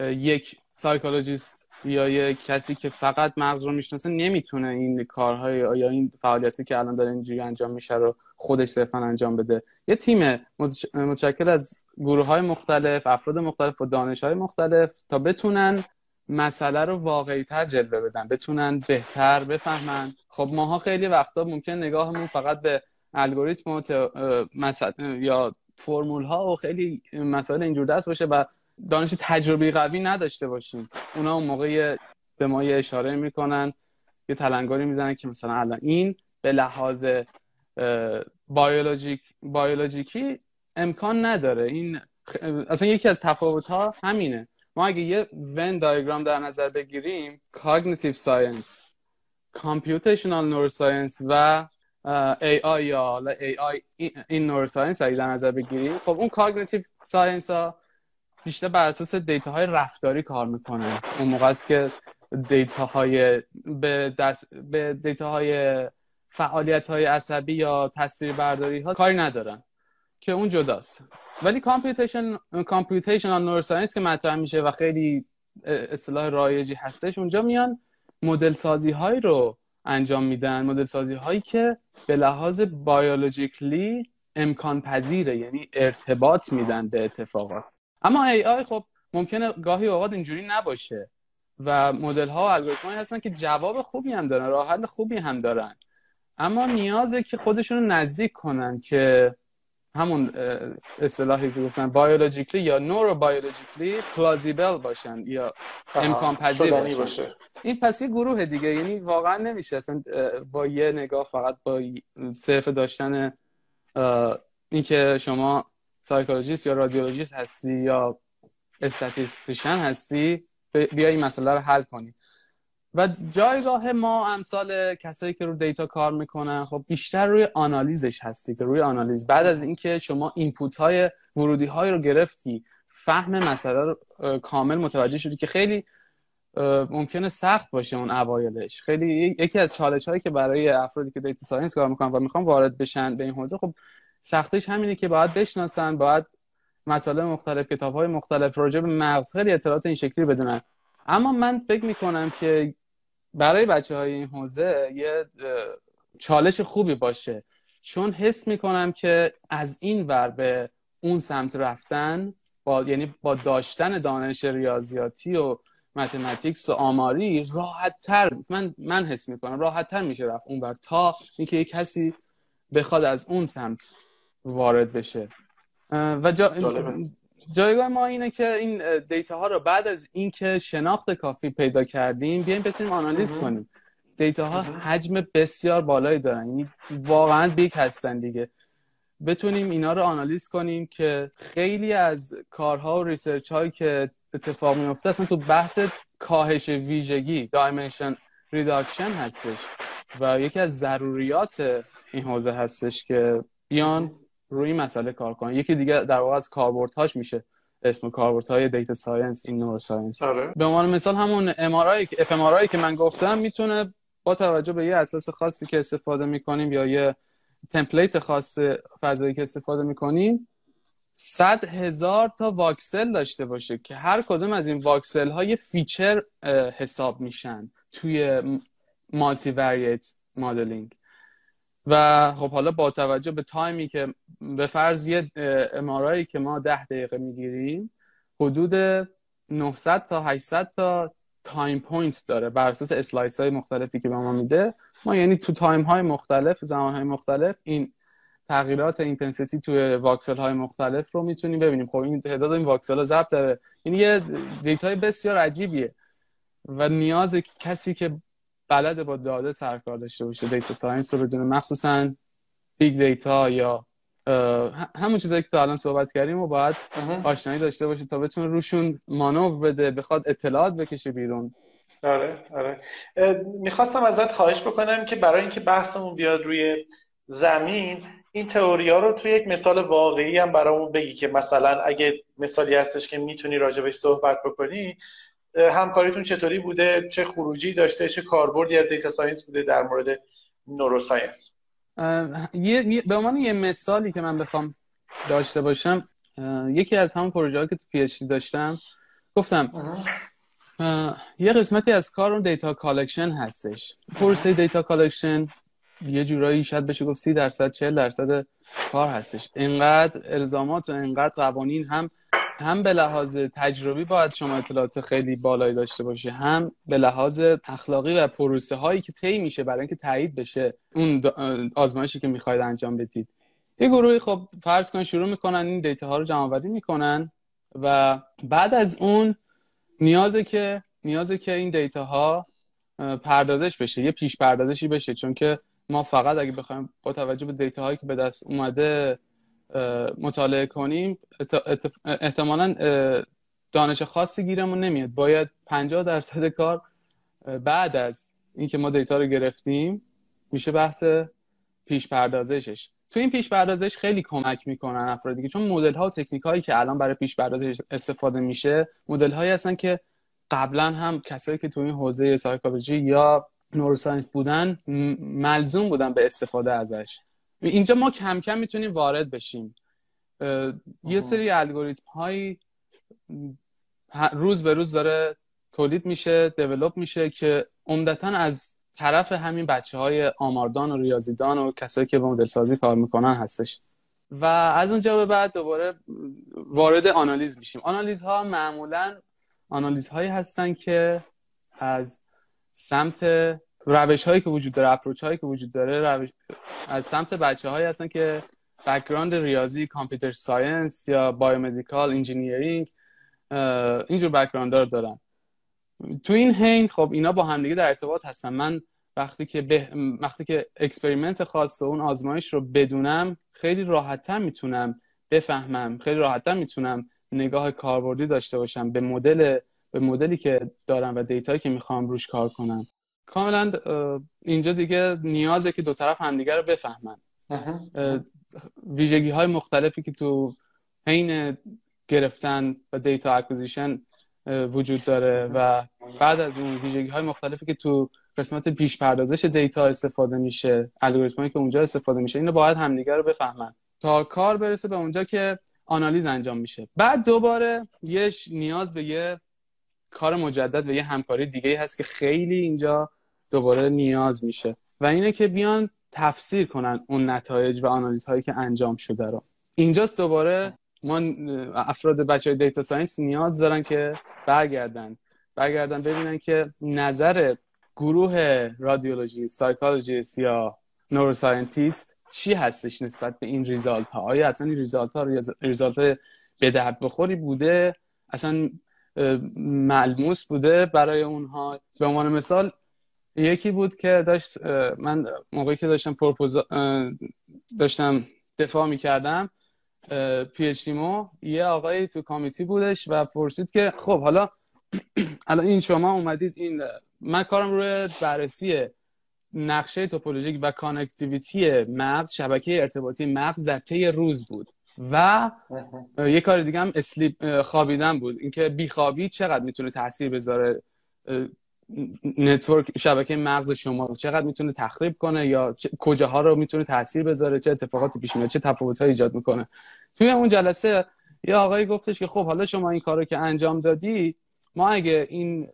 Speaker 3: یک سایکولوژیست یا یه کسی که فقط مغز رو می‌شناسه نمی‌تونه این کارهای یا این فعالیتی که الان داره اینجوری انجام میشه رو خودش صرفا انجام بده. یه تیم متشکل از گروه های مختلف افراد مختلف و دانش های مختلف تا بتونن مسئله رو واقعی تر جلوه بدن بتونن بهتر بفهمن. خب ماها خیلی وقتا ممکن نگاهمون فقط به الگوریتم و یا فرمول ها و خیلی مسائل اینجور دست باشه و دانش تجربی قوی نداشته باشیم. اونا اون موقع به ما یه اشاره می‌کنن یه تلنگری می‌زنن که مثلا الان این به لحاظ بیولوژیک بیولوژیکی امکان نداره. این اصلا یکی از تفاوت ها همینه. ما اگه یه Venn diagram در نظر بگیریم cognitive science computational neuroscience و AI یا AI in neuroscience اگه در نظر بگیریم خب اون cognitive science ها بیشتر بر اساس data های رفتاری کار می‌کنه. اون موقع است که data های به, دست به data های فعالیت های عصبی یا تصویر برداری ها کاری ندارن که اون جداست. ولی computation computational neuroscience که مطرح میشه و خیلی اصطلاح رایجی هستش اونجا میان مدل سازی هایی رو انجام میدن. مدل سازی هایی که به لحاظ بیولوژیکلی امکان پذیره یعنی ارتباط میدن به اتفاقات. اما ای آی خب ممکنه گاهی اوقات اینجوری نباشه. و مدل ها و الگوریتم هستن که جواب خوبی هم دارن راه حل خوبی هم دارن. اما نیازه که خودشون رو نزدیک کنن که همون اصطلاحی که گفتن biologically یا neurobiologically plausible باشن یا امکان پذیر باشن. باشه. این پس یه گروه دیگه یعنی واقعا نمیشه اصلا با یه نگاه فقط با صرف داشتن اینکه شما psychologist یا radiologist هستی یا statistician هستی؟ بیا این مسئله رو حل کنی. و جایگاه ما امثال کسایی که رو data کار می‌کنن خب بیشتر روی آنالیزش هستی که روی آنالیز. بعد از اینکه شما input های ورودی های رو گرفتی فهم مسئله رو کامل متوجه شدی که خیلی ممکنه سخت باشه اون اوایلش. خیلی یکی از چالش هایی که برای افرادی که data science کار می‌کنن و می‌خوان وارد بشن به این حوزه خب سختش همینه که باید بشناسن باید مطالب مختلف کتاب های مختلف راجع به مغز خیلی اطلاعات این شکلی بدونن. اما من فکر می‌کنم که برای بچه های این حوزه یه چالش خوبی باشه. چون حس می‌کنم که از این ور به اون سمت رفتن با یعنی با داشتن دانش ریاضیاتی و متمتیکس و آماری راحت تر من من حس می‌کنم راحت تر میشه رفت اون بر تا اینکه کسی بخواد از اون سمت وارد بشه. و جا... جایگاه ما اینه که این دیتا ها رو بعد از اینکه شناخت کافی پیدا کردیم بیایم بتونیم آنالیز کنیم. data ها حجم بسیار بالایی دارن. یعنی واقعا big هستن دیگه. بتونیم اینا رو آنالیز کنیم که خیلی از کارها و research هایی که اتفاق میفته اصلا تو بحث کاهش ویژگی dimension reduction هستش. و یکی از ضروریات این حوزه هستش که بیان روی این مسئله کار کنن. یکی دیگه در واقع از کاربردهاش میشه اسم کاربردهای data science in neuroscience. به عنوان مثال همون MRI یی که اف که من گفتم می‌تونه با توجه به یه اساس خاصی که استفاده می‌کنیم یا یه template خاص فضایی که استفاده می‌کنیم صد هزار تا voxel داشته باشه که هر کدوم از این voxel های feature حساب میشن توی multivariate modeling و خب حالا با توجه به time ی که به فرض یه MRI یی که ما ده دقیقه می‌گیریم حدود 900 تا 800 تا time point داره بر اساس slice های مختلفی که به ما میده. ما یعنی تو time های مختلف زمان های مختلف این تغییرات intensity توی voxel های مختلف رو می‌تونیم ببینیم. خب این تعداد این voxel ها ضبط داره. یعنی یه data ی بسیار عجیبیه. و نیاز کسی که بلد با داده سرکار داشته باشه data science رو بدونه. مخصوصا big data یا همون چیزایی که تا الان صحبت کردیم و باید آشنایی داشته باشه تا بتونه روشون مانور بده بخواد اطلاعات بکشه بیرون.
Speaker 2: آره آره. می‌خواستم ازت خواهش بکنم که برای اینکه بحثمون بیاد روی زمین این تئوریا رو توی یک مثال واقعی هم برامون بگی که مثلا اگه مثالی هستش که می‌تونی راجبش صحبت بکنی همکاریتون چطوری بوده؟ چه خروجی داشته؟ چه کاربردی از data science بوده در مورد neuroscience
Speaker 3: یه به عنوان یه مثالی که من بخوام داشته باشم یکی از همون پروژه که تو PhD داشتم گفتم یه قسمتی از کار اون data collection هستش. پروسه data collection یه جورایی شاید بشه گفت سی درصد 40 درصد کار هستش. انقدر الزامات و انقدر قوانین هم هم به لحاظ تجربی باید شما اطلاعات خیلی بالایی داشته باشی هم به لحاظ اخلاقی و پروسه هایی که طی میشه برای اینکه تایید بشه اون آزمایشی که می‌خواید انجام بدید. یه گروهی خب فرض کن شروع می‌کنن این دیتا ها رو جمع آوری می‌کنن و بعد از اون نیازه که نیازه که این دیتا ها پردازش بشه یه پیش پردازشی بشه. چون که ما فقط اگه بخوایم با توجه به دیتا هایی که به دست اومده مطالعه کنیم احتمالا دانش خاصی گیرمون نمیاد. باید 50 درصد کار بعد از اینکه ما دیتا رو گرفتیم میشه بحث پیش پردازشش تو این پیش پردازش خیلی کمک می‌کنن افرادی که چون مدل ها و تکنیک هایی که الان برای پیش پردازش استفاده میشه مدل هایی هستن که قبلا هم کسایی که تو این حوزه سایکولوژی یا نوروساینس بودن ملزوم بودن به استفاده ازش. اینجا ما کم کم می‌تونیم وارد بشیم. یه سری الگوریتم هایی روز به روز داره تولید میشه develop میشه که عمدتا از طرف همین بچه های آماردان و ریاضیدان و کسایی که به مدل سازی کار می‌کنن هستش. و از اونجا به بعد دوباره وارد آنالیز میشیم. آنالیز ها معمولا آنالیز هایی هستن که از سمت روش هایی که وجود داره approach هایی که وجود داره روش... از سمت بچه هایی هستن که background ریاضی computer science یا biomedical engineering اینجور background رو دارن. تو این حین خب اینا با همدیگه در ارتباط هستن. من وقتی که به... وقتی که experiment خاص و اون آزمایش رو بدونم خیلی راحتتر می‌تونم بفهمم خیلی راحتتر می‌تونم نگاه کاربردی داشته باشم به مدل به مدلی که دارم و data یی که می‌خوام روش کار کنم. کاملا اینجا دیگه نیازه که دو طرف همدیگه رو بفهمن. ویژگی های مختلفی که تو حین گرفتن و data acquisition وجود داره و بعد از اون ویژگی های مختلفی که تو قسمت پیش پردازش data استفاده میشه الگوریتمایی که اونجا استفاده میشه اینو باید همدیگه رو بفهمن. تا کار برسه به اونجا که آنالیز انجام میشه. بعد دوباره یه نیاز به یه کار مجدد و یه همکاری دیگه هست که خیلی اینجا دوباره نیاز میشه. و اینه که بیان تفسیر کنن اون نتایج و آنالیز هایی که انجام شده رو. اینجاست دوباره ما افراد بچه های data science نیاز دارن که برگردن. برگردن ببینن که نظر گروه رادیولوژی سایکولوژیست یا neuroscientist چی هستش نسبت به این result ها آیا اصلا این result ها result به درد بخوری بوده؟ اصلا ملموس بوده برای اونها؟ به عنوان مثال یکی بود که داشت من موقعی که داشتم propose داشتم دفاع می‌کردم PhD یه آقای تو committee بودش و پرسید که خب حالا الان این شما اومدید این من کارم روی بررسی نقشه توپولوژیک و connectivity مغز شبکه ارتباطی مغز در طی روز بود و یه کار دیگه هم sleep خوابیدن بود. اینکه بیخوابی چقدر می‌تونه تاثیر بذاره؟ network شبکه مغز شما چقدر می‌تونه تخریب کنه یا کجاها رو می‌تونه تاثیر بذاره؟ چه اتفاقاتی پیش میاد چه تفاوت‌هایی ایجاد می‌کنه؟ توی اون جلسه یه آقایی گفتش که خب حالا شما این کارو که انجام دادی ما اگه این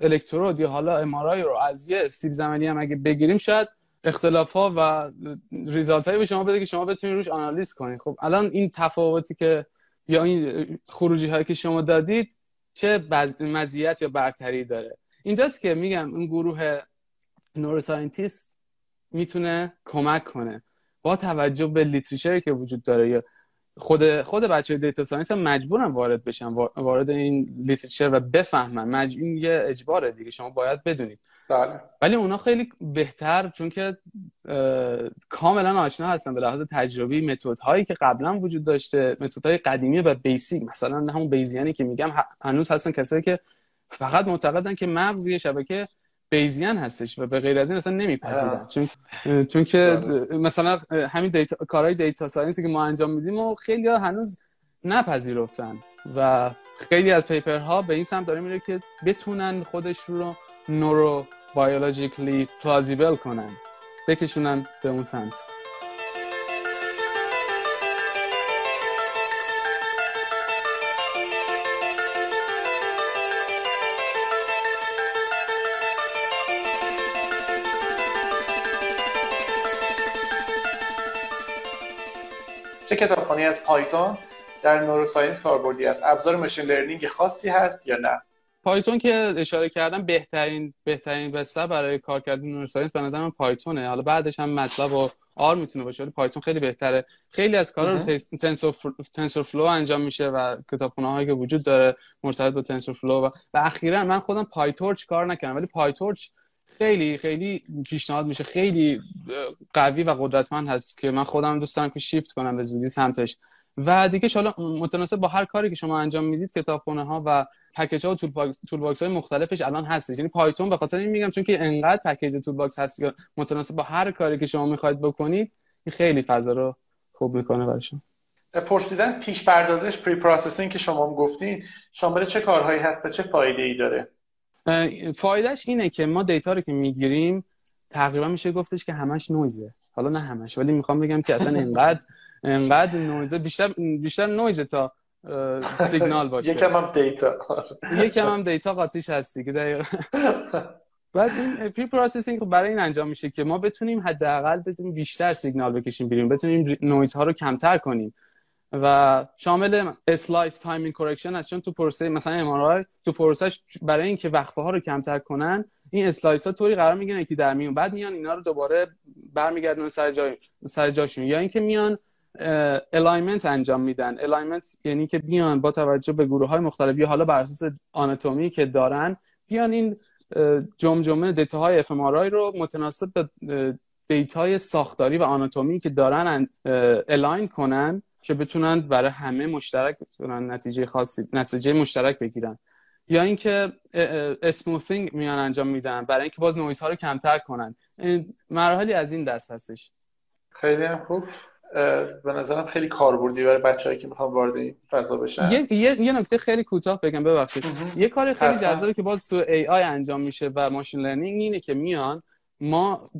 Speaker 3: الکترود یا حالا MRI رو از یه سیب زمینی هم اگه بگیریم شاید اختلاف ها و result هایی به شما بده که شما بتونید روش آنالیز کنید. خب الان این تفاوتی که یا این خروجی هایی که شما دادید چه مزیت یا برتری داره؟ اینجاست که میگم اون گروه neuroscientist می‌تونه کمک کنه. با توجه به literature ی که وجود داره یا خود خود بچه data science هم مجبورن وارد بشن وارد این literature و بفهمن. مجبور این یه اجباره دیگه شما باید بدونید.
Speaker 2: بله.
Speaker 3: ولی اونا خیلی بهتر چون که کاملا آشنا هستن به لحاظ تجربی method هایی که قبلا وجود داشته method های قدیمی و basic مثلا همون Bayesian ی که میگم هنوز هستن کسایی که فقط معتقدن که مغز یه شبکه Bayesian هستش و به غیر از این اصلا نمیپذیرن. چون چون که بله. مثلا همین data کارهای data science ی که ما انجام میدیم و خیلی ها هنوز نپذیرفتن و خیلی از paper ها به این سمت داره میره که بتونن خودش رو neurobiologically plausible کنن بکشونن به اون سمت.
Speaker 2: چه کتابخانه‌ای از Python در neuroscience کاربردی است؟ ابزار machine learning خاصی هست یا نه؟
Speaker 3: Python که اشاره کردم بهترین بهترین بستر برای کار کردن neuroscience به نظر من Python ه. حالا بعدش هم MATLAB و R می‌تونه باشه ولی Python خیلی بهتره. خیلی از کارا رو TensorFlow انجام میشه و کتابخونه هایی که وجود داره مرتبط با TensorFlow و, و اخیرا من خودم PyTorch کار نکردم ولی PyTorch خیلی خیلی پیشنهاد میشه. خیلی قوی و قدرتمند هست که من خودم دوست دارم که شیفت کنم به زودی سمتش. و دیگه حالا متناسب با هر کاری که شما انجام می‌دید کتابخونه ها و package ها و toolbox های مختلفش الان هستش. یعنی Python به خاطر این میگم چون که انقدر package toolbox هست که متناسب با هر کاری که شما می‌خواید بکنید خیلی فضا رو خوب می‌کنه براشون
Speaker 2: پرسیدن پیش پردازش preprocessing که شما گفتین شامل چه کارهایی هست و چه فایده ای داره؟
Speaker 3: فایدهش اینه که ما data رو که می‌گیریم تقریبا میشه گفتش که همش نویزه. حالا نه همش ولی می‌خوام بگم که اصلا اینقدر اینقدر نویزه بیشتر بیشتر نویزه تا سیگنال باشه.
Speaker 2: یکم هم data.
Speaker 3: یکم هم data قاطیش هستی که دقیقا. بعد این preprocessing برای این انجام میشه که ما بتونیم حداقل بتونیم بیشتر سیگنال بکشیم بیرون بتونیم نویزها رو کمتر کنیم. و شامل slice timing correction هست چون تو پروسه مثلا ام تو پروسش برای اینکه وقفه ها رو کمتر کنن این slice ها طوری قرار می‌گیرن که در میون. بعد میان اینا رو دوباره برمیگردن سر جای سر جاشون. یا اینکه میان alignment انجام میدن. alignment یعنی که بیان با توجه به گروه های مختلف یا حالا بر اساس آناتومی که دارن بیان این جمجمه data های اف رو متناسب به data ی ساختاری و آناتومی که دارن align کنن. که بتونن برای همه مشترک بتونن نتیجه خاصی نتیجه مشترک بگیرن. یا اینکه smoothing میان انجام میدن برای اینکه باز نویز ها رو کمتر کنن. مراحلی از این دست هستش.
Speaker 2: خیلی هم خوب. به نظرم خیلی کاربردی برای بچه‌ای که می‌خوان وارد این فضا بشن.
Speaker 3: یه, یه،, یه نکته خیلی کوتاه بگم ببخشید. یه کار خیلی جذابی که باز تو AI انجام میشه و machine learning اینه که میان ما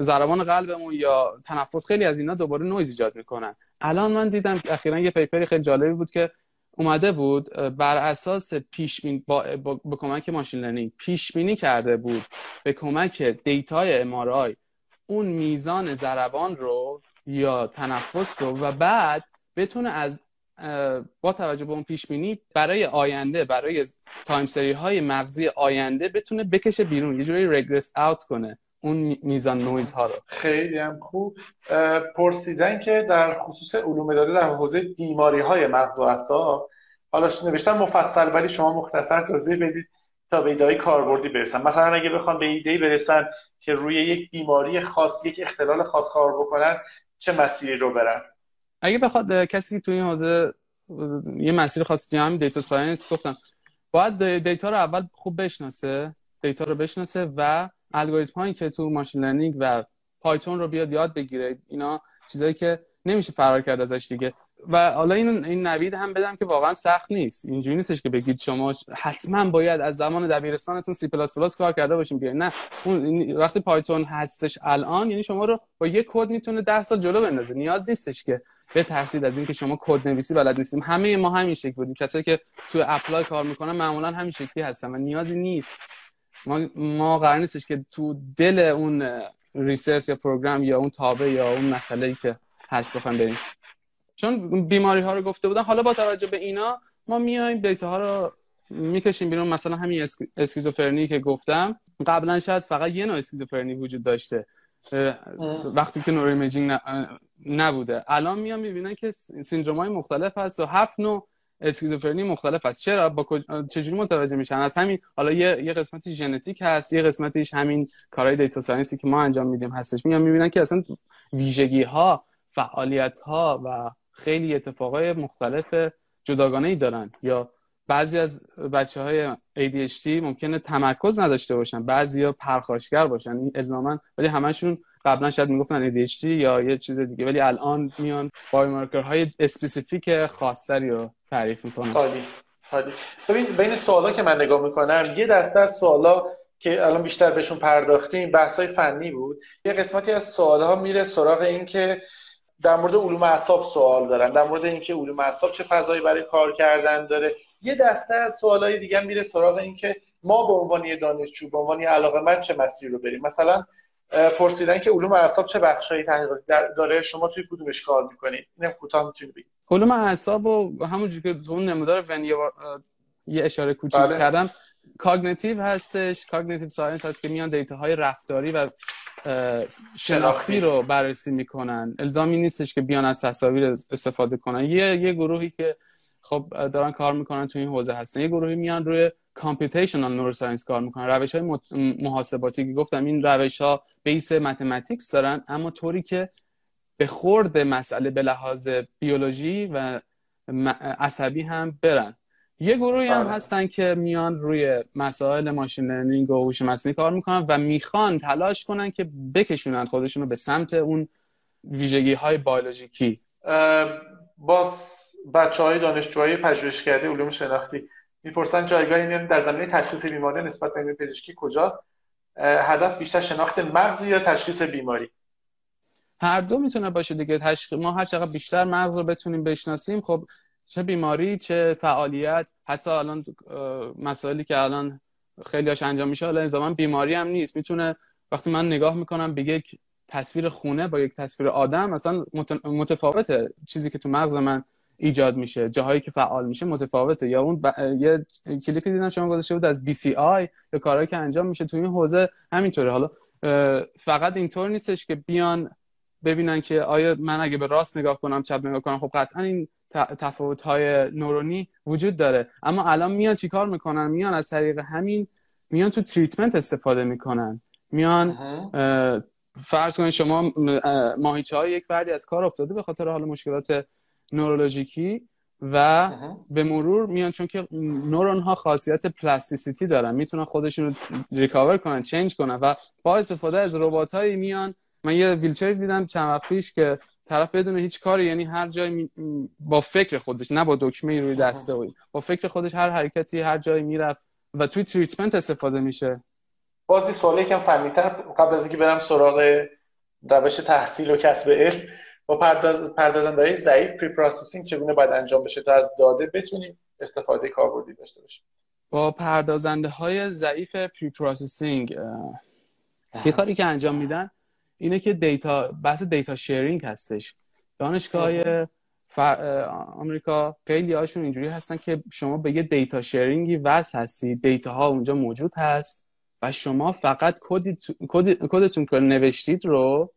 Speaker 3: ضربان قلبمون یا تنفس خیلی از اینا دوباره نویز ایجاد می‌کنن. الان من دیدم اخیرا یه paper ی خیلی جالبی بود که اومده بود بر اساس پیش با, با, کمک machine learning پیش بینی کرده بود به کمک data ی ام اون میزان ضربان رو یا تنفس رو و بعد بتونه از با توجه به اون پیش بینی برای آینده برای time سری های مغزی آینده بتونه بکشه بیرون یه جوری regress out کنه. اون میزان نویز ها رو.
Speaker 2: خیلی هم خوب. پرسیدن که در خصوص علوم داده در حوزه بیماری های مغز و اعصاب حالا نوشتن مفصل ولی شما مختصر توضیح بدید تا به ایده کاربردی برسن مثلا اگه بخوام به ایده برسن که روی یک بیماری خاص یک اختلال خاص کار بکنن چه مسیری رو برن
Speaker 3: اگه بخواد کسی تو این حوزه یه مسیر خاصی همین data science گفتم باید data رو اول خوب بشناسه data رو بشناسه و الگوریتم هایی که تو machine learning و پایتون رو بیاد یاد بگیره اینا چیزایی که نمیشه فرار کرد ازش دیگه. و حالا این این نوید هم بدم که واقعا سخت نیست. اینجوری نیستش که بگید شما حتما باید از زمان دبیرستانتون سی پلاس پلاس کار کرده باشین. بیاین نه اون وقتی پایتون هستش الان یعنی شما رو با یه کد می‌تونه 10 سال جلو بندازه. نیاز نیستش که بترسید از اینکه شما کد نویسی بلد نیستیم. همه ما همین شکل بودیم. کسایی که تو apply کار می‌کنن معمولا همین شکلی هستن و نیازی نیست. ما ما قرار نیستش که تو دل اون research یا program یا اون تابع یا اون مسئله ای که هست بخوایم بریم. چون بیماری ها رو گفته بودن حالا با توجه به اینا ما میایم data ها رو می‌کشیم بیرون. مثلا همین اسکیزوفرنی که گفتم قبلا شاید فقط یه نوع اسکیزوفرنی وجود داشته. وقتی که neuroimaging نبوده. الان میان می‌بینن که سیندروم های مختلف هست و هفت نوع اسکیزوفرنی مختلف هست. چرا؟ با چجوری متوجه میشن؟ از همین حالا یه یه قسمتی ژنتیک هست یه قسمتیش همین کارهای data science ی که ما انجام میدیم هستش. میان می‌بینن که اصلا ویژگی ها فعالیت ها و خیلی اتفاقای مختلف جداگانه ای دارن. یا بعضی از بچه های ADHD ممکنه تمرکز نداشته باشن. بعضی ها پرخاشگر باشن. این الزاما ولی همشون قبلا شاید می‌گفتن ADHD یا یه چیز دیگه ولی الان میان biomarker های specific خاصتری رو تعریف می‌کنن.
Speaker 2: خالی خالی ببین بین سوالا که من نگاه می‌کنم یه دسته از سوالا که الان بیشتر بهشون پرداختیم بحث های فنی بود. یه قسمتی از سوال میره سراغ این که در مورد علوم اعصاب سوال دارن در مورد اینکه علوم اعصاب چه فضایی برای کار کردن داره. یه دسته از سوالای دیگه میره سراغ اینکه ما به عنوان دانشجو به عنوان علاقه من چه مسیری رو بریم. مثلا پرسیدن که علوم اعصاب چه بخشایی تحقیقاتی داره؟ شما توی کدومش کار می‌کنید اینم کوتاه می‌تونید بگید
Speaker 3: علوم اعصاب و همونجوری که تو نمودار ون یه اشاره کوچیک بله. کردم. cognitive هستش. cognitive science هست که میان data های رفتاری و شناختی. رو بررسی می‌کنن. الزامی نیستش که بیان از تصاویر استفاده کنن. یه یه گروهی که خب دارن کار می‌کنن تو این حوزه هستن. یه گروهی میان روی computational neuroscience کار می‌کنن. روش های محاسباتی که گفتم این روش ها بیس متمتیکس دارن اما طوری که به خورد مسئله به لحاظ بیولوژی و عصبی هم برن. یه گروهی هم بله. هستن که میان روی مسائل ماشین لرنینگ و هوش مصنوعی کار می‌کنن و می‌خوان تلاش کنن که بکشونن خودشون رو به سمت اون ویژگی های بیولوژیکی
Speaker 2: با بچه های دانشجوهای پژوهشکده علوم شناختی می‌پرسن جایگاه در زمینه تشخیص بیماری نسبت به پزشکی کجاست؟ هدف بیشتر شناخت مغز یا تشخیص بیماری؟
Speaker 3: هر دو می‌تونه باشه دیگه. تشخیص ما هر چقدر بیشتر مغز رو بتونیم بشناسیم خب چه بیماری چه فعالیت. حتی الان مسائلی که الان خیلی هاش انجام میشه حالا زمان بیماری هم نیست. می‌تونه وقتی من نگاه می‌کنم به یک تصویر خونه با یک تصویر آدم مثلا متفاوته چیزی که تو مغز من ایجاد میشه. جاهایی که فعال میشه متفاوته. یا اون یه کلیپی دیدم شما گذاشته بود از BCI یا کارهایی که انجام میشه تو این حوزه همینطوره. حالا فقط اینطور نیستش که بیان ببینن که آیا من اگه به راست نگاه کنم چپ نگاه کنم خب قطعا این تفاوت های نورونی وجود داره. اما الان میان چیکار می‌کنن؟ میان از طریق همین میان تو تریتمنت استفاده می‌کنن. میان فرض کنید شما ماهیچه های یک فردی از کار افتاده به خاطر حالا مشکلات نورولوژیکی و به مرور میان چون که نورون ها خاصیت plasticity دارن می‌تونن خودشون رو recover کنن change کنن و با استفاده از ربات هایی میان. من یه ویلچر دیدم چند وقت پیش که طرف بدون هیچ کاری یعنی هر جای با فکر خودش نه با دکمه روی دسته و با فکر خودش هر حرکتی هر جایی می‌رفت و توی treatment استفاده میشه.
Speaker 2: بازی سوالی یکم فهمیتر قبل از اینکه برم سراغ روش تحصیل و کسب علم با پرداز... پردازنده های ضعیف preprocessing چگونه باید انجام بشه تا از داده بتونیم استفاده کاربردی داشته باشیم؟
Speaker 3: با پردازنده های ضعیف preprocessing یه کاری که انجام میدن اینه که data بحث data sharing هستش. دانشگاه فر... آمریکا خیلی هاشون اینجوری هستن که شما به یه data sharing ی وصل هستی data ها اونجا موجود هست و شما فقط کدتون که نوشتید رو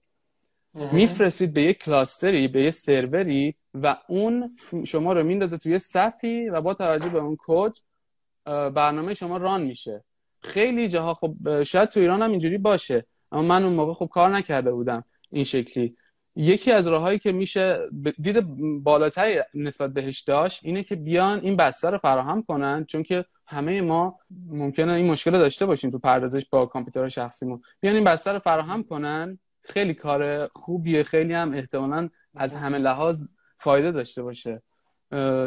Speaker 3: میفرستید به یه کلاستری به یه سروری و اون شما رو میندازه توی صفی و با توجه به اون کد برنامه شما ران میشه. خیلی جاها خب شاید تو ایران هم اینجوری باشه اما من اون موقع خب کار نکرده بودم این شکلی. یکی از راههایی که میشه دید بالاتری نسبت بهش داشت اینه که بیان این بسته رو فراهم کنن چون که همه ما ممکنه این مشکل داشته باشیم تو پردازش با کامپیوتر شخصیمون. بیان این بسته رو فراهم کنن خیلی کار خوبیه. خیلی هم احتمالا از همه لحاظ فایده داشته باشه.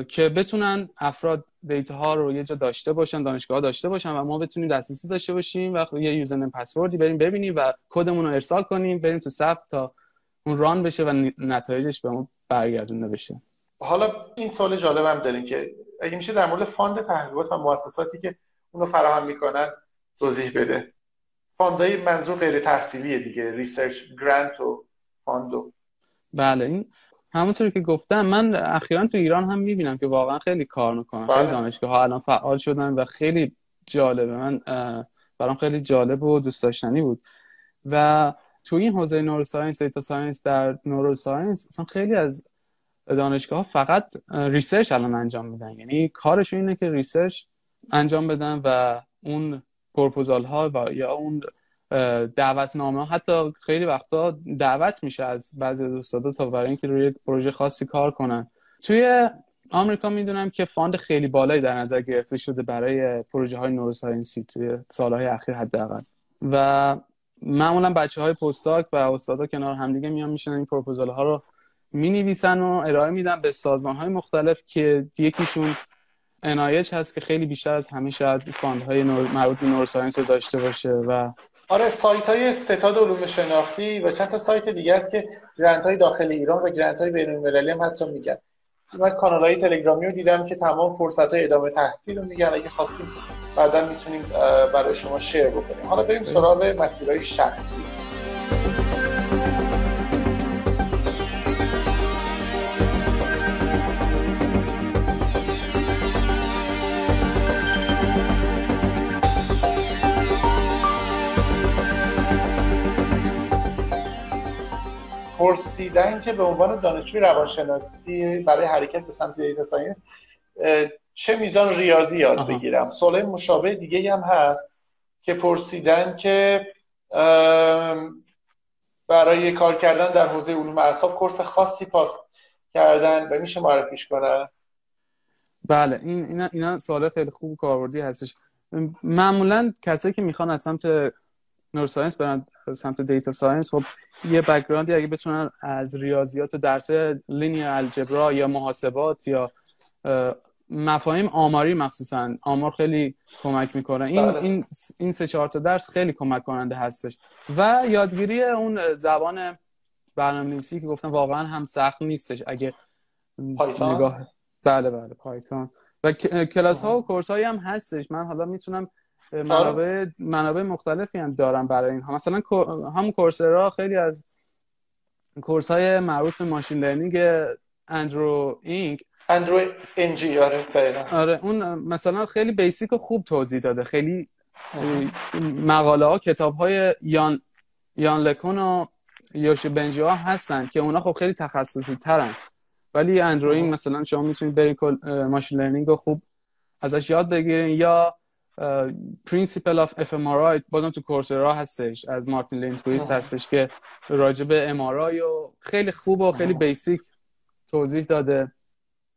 Speaker 3: که بتونن افراد دیتا ها رو یه جا داشته باشن دانشگاه داشته باشن و ما بتونیم دسترسی داشته باشیم و یه یوزرنیم پسوردی بریم ببینیم و کدمون رو ارسال کنیم بریم تو صف تا اون ران بشه و نتایجش به اون برگردونده بشه.
Speaker 2: حالا این سوال هم داریم که اگه میشه در مورد fund تحقیقات و مؤسساتی که اونو فراهم می‌کنن توضیح بده. fund ای منظور غیر تحصیلیه دیگه research grant و fund و
Speaker 3: بله این همونطوری که گفتم من اخیرا تو ایران هم می‌بینم که واقعا خیلی کار می‌کنن خیلی بله. دانشگاه ها الان فعال شدن و خیلی جالبه. من برام خیلی جالب و دوست داشتنی بود. و تو این حوزه neuroscience data science در neuroscience اصلا خیلی از دانشگاه ها فقط research الان انجام میدن. یعنی کارشون اینه که research انجام بدن و اون پروپوزال ها و یا اون دعوتنامه حتی خیلی وقتا دعوت میشه از بعضی استادا تا برای اینکه روی پروژه خاصی کار کنن. توی آمریکا می‌دونم که fund خیلی بالایی در نظر گرفته شده برای پروژه های neuroscience ی توی سالهای اخیر حداقل. و معمولا بچه های postdoc و استادا کنار همدیگه میان می‌شینن این پروپوزال ها رو می نویسن و ارائه میدن به سازمان های مختلف که یکیشون NIH هست که خیلی بیشتر از همه شاید fund های مربوط به neuroscience رو داشته باشه و
Speaker 2: آره سایت های ستاد علوم شناختی و چند تا سایت دیگه است که grant های داخل ایران و grant های بین المللی هم حتی میگن. من کانال های تلگرامی رو دیدم که تمام فرصت های ادامه تحصیل رو میگن. اگه خواستیم بعدا می‌تونیم برای شما share بکنیم. حالا بریم سراغ مسیرهای شخصی. پرسیدن که به عنوان دانشجوی روانشناسی برای حرکت به سمت data science چه میزان ریاضی یاد بگیرم؟ سوال مشابه دیگه هم هست که پرسیدن که برای کار کردن در حوزه علوم اعصاب course خاصی پاس کردن و میشه معرفیش کنن؟
Speaker 3: بله این اینا, اینا سوال خیلی خوب کاربردی هستش. معمولا کسایی که می‌خوان از سمت neuroscience برن سمت data science خب یه background ی اگه بتونن از ریاضیات و درس linear algebra یا محاسبات یا مفاهیم آماری مخصوصا آمار خیلی کمک می‌کنه. این بله. این این سه چهار تا درس خیلی کمک کننده هستش. و یادگیری اون زبان برنامه‌نویسی که گفتم واقعا هم سخت نیستش. اگه
Speaker 2: پایتون نگاه
Speaker 3: بله بله پایتون و کلاس ها و course هایی هم هستش. من حالا می‌تونم منابع منابع مختلفی هم دارم برای اینها. مثلا هم Coursera خیلی از course های مربوط به machine learning Andrew Ng
Speaker 2: Andrew Ng آره
Speaker 3: آره اون مثلا خیلی basic و خوب توضیح داده. خیلی مقاله ها کتاب های Yann Yann LeCun و Yoshua Bengio ها هستن که اونا خب خیلی تخصصی ترن. ولی Andrew Ng مثلا شما می‌تونید برید machine learning رو خوب ازش یاد بگیرین یا principle of fMRI بازم تو Coursera هستش. از Martin Lindquist هستش که راجع به ام و خیلی خوب و خیلی basic توضیح داده.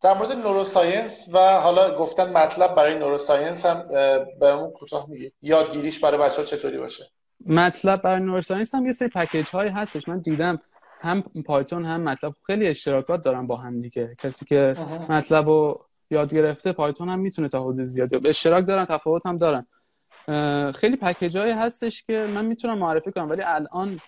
Speaker 2: در مورد neuroscience و حالا گفتن MATLAB برای neuroscience هم بهمون کوتاه میگی یادگیریش برای بچه ها چطوری باشه؟
Speaker 3: MATLAB برای neuroscience هم یه سری package های هستش. من دیدم هم Python هم MATLAB. خیلی اشتراکات دارن با هم دیگه. کسی که MATLAB رو یاد گرفته Python هم می‌تونه تا حدود زیادی اشتراک دارن تفاوت هم دارن. خیلی package های هستش که من می‌تونم معرفی کنم ولی الان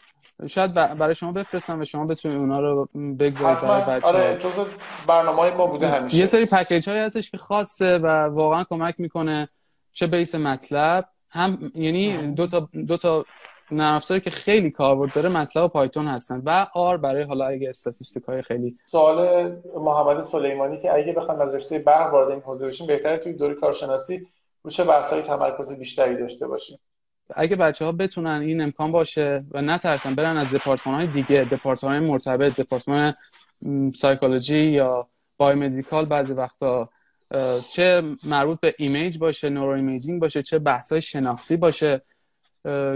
Speaker 3: شاید برای شما بفرستم و شما بتونید اونا رو بگذارید برای بچه
Speaker 2: آره جزء برنامه ما بوده همیشه.
Speaker 3: یه سری package های هستش که خاصه و واقعا کمک می‌کنه چه base MATLAB هم یعنی دو تا دو تا نرم افزاری که خیلی کاربرد داره MATLAB Python هستن و R برای حالا اگه statistic های خیلی
Speaker 2: سوال محمد سلیمانی که اگه بخوام از رشته برق وارد این حوزه بشیم بهتره توی دوره کارشناسی رو چه بحث‌های تمرکز بیشتری داشته باشیم.
Speaker 3: اگه بچه ها بتونن این امکان باشه و نترسن برن از دپارتمان های دیگه دپارتمان مرتبط دپارتمان سایکولوژی یا biomedical بعضی وقتا چه مربوط به image باشه neuroimaging باشه چه بحث های شناختی باشه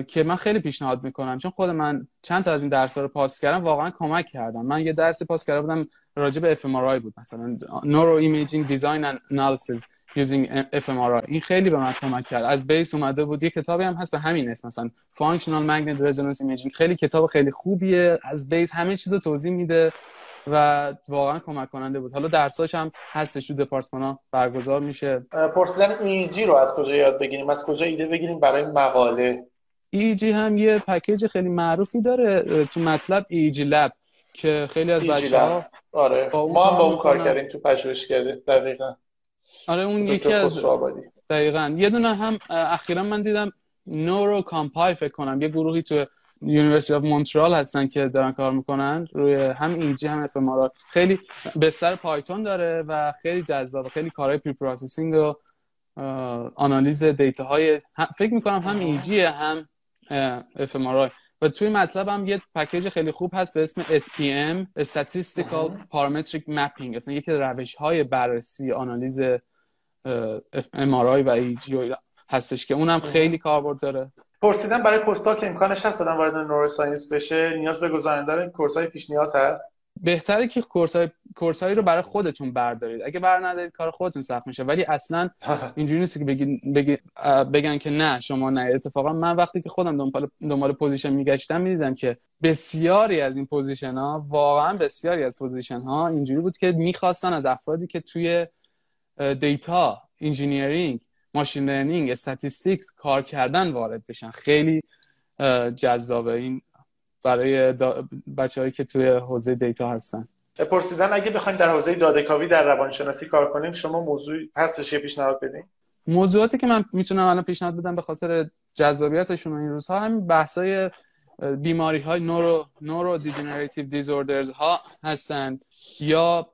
Speaker 3: که من خیلی پیشنهاد می‌کنم. چون خود من چند تا از این درس رو پاس کردم واقعا کمک کردم. من یه درسی پاس کرده بودم راجع به اف بود مثلا neuroimaging design analysis using fMRI این خیلی به من کمک کرد. از base اومده بود. یه کتابی هم هست به همین اسم مثلا Functional Magnet Resonance Imaging. خیلی کتاب خیلی خوبیه. از base همه چیز رو توضیح میده و واقعا کمک کننده بود. حالا درساش هم هستش تو دپارتمان ها. برگزار میشه.
Speaker 2: پرسیدن EEG رو از کجا یاد بگیریم؟ از کجا ایده بگیریم برای مقاله؟
Speaker 3: EEG هم یه package خیلی معروفی داره تو MATLAB EEGLAB که خیلی از بچه ها
Speaker 2: آره. ما هم با اون کار کردیم تو پژوهشگری دقیقا.
Speaker 3: آره اون یکی از دقیقا. یه دونه هم اخیرا من دیدم NeuroPycon فکر کنم یه گروهی تو University of Montreal هستن که دارن کار می‌کنن روی هم ایجی هم اف خیلی بستر Python داره و خیلی جذاب خیلی کارهای preprocessing و آنالیز data های فکر می‌کنم هم EEG هم اف و توی MATLAB هم یه package خیلی خوب هست به اسم SPM Statistical Parametric Mapping. اصلا یکی روش های بررسی آنالیز MRI و EEG هستش که اونم خیلی کاربرد داره.
Speaker 2: پرسیدن برای postdoc امکانش هست دادن وارد neuroscience بشه؟ نیاز به گذراندن course های پیش نیاز هست؟
Speaker 3: بهتره که course های course هایی رو برای خودتون بردارید. اگه بر ندارید کار خودتون سخت میشه. ولی اصلا اینجوری نیست که بگی بگن که نه شما نه. اتفاقا من وقتی که خودم دنبال دنبال position میگشتم می‌دیدم که بسیاری از این position ها واقعا بسیاری از position ها اینجوری بود که می‌خواستن از افرادی که توی data engineering machine learning statistics کار کردن وارد بشن. خیلی جذابه این برای دا... بچههایی که توی حوزه data هستن.
Speaker 2: پرسیدن اگه بخوایم در حوزه داده در روانشناسی کار کنیم شما موضوع هستش یه پیشنهاد بدین؟
Speaker 3: موضوعاتی که من می‌تونم الان پیشنهاد بدم به خاطر جذابیتشون این روزها همین بحثای بیماری های neuro neurodegenerative disorders ها هستند یا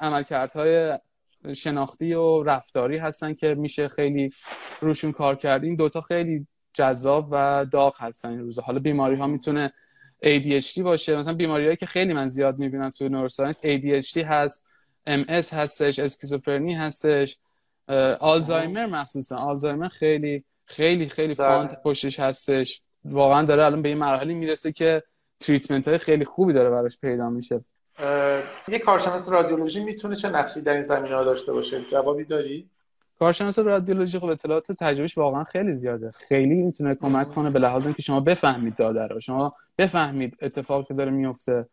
Speaker 3: عملکردهای شناختی و رفتاری هستن که میشه خیلی روشون کار کرد. این دوتا خیلی جذاب و داغ هستن این روزها. حالا بیماری ها می‌تونه ADHD باشه. مثلا بیماریایی که خیلی من زیاد می‌بینم تو neuroscience ADHD هست MS هستش اسکیزوفرنی هستش. آلزایمر مخصوصا. آلزایمر خیلی خیلی خیلی
Speaker 2: بله.
Speaker 3: fund پشتش هستش. واقعا داره الان به این مرحله می‌رسه که treatment های خیلی خوبی داره براش پیدا میشه.
Speaker 2: یه کارشناس رادیولوژی می‌تونه چه نقشی در این زمینه ها داشته باشه؟ جوابی داری؟
Speaker 3: کارشناس رادیولوژی خب اطلاعات و تجربهش واقعا خیلی زیاده. خیلی می‌تونه کمک کنه به لحاظ اینکه شما بفهمید داده رو. شما بفهمید اتفاقی که داره میفته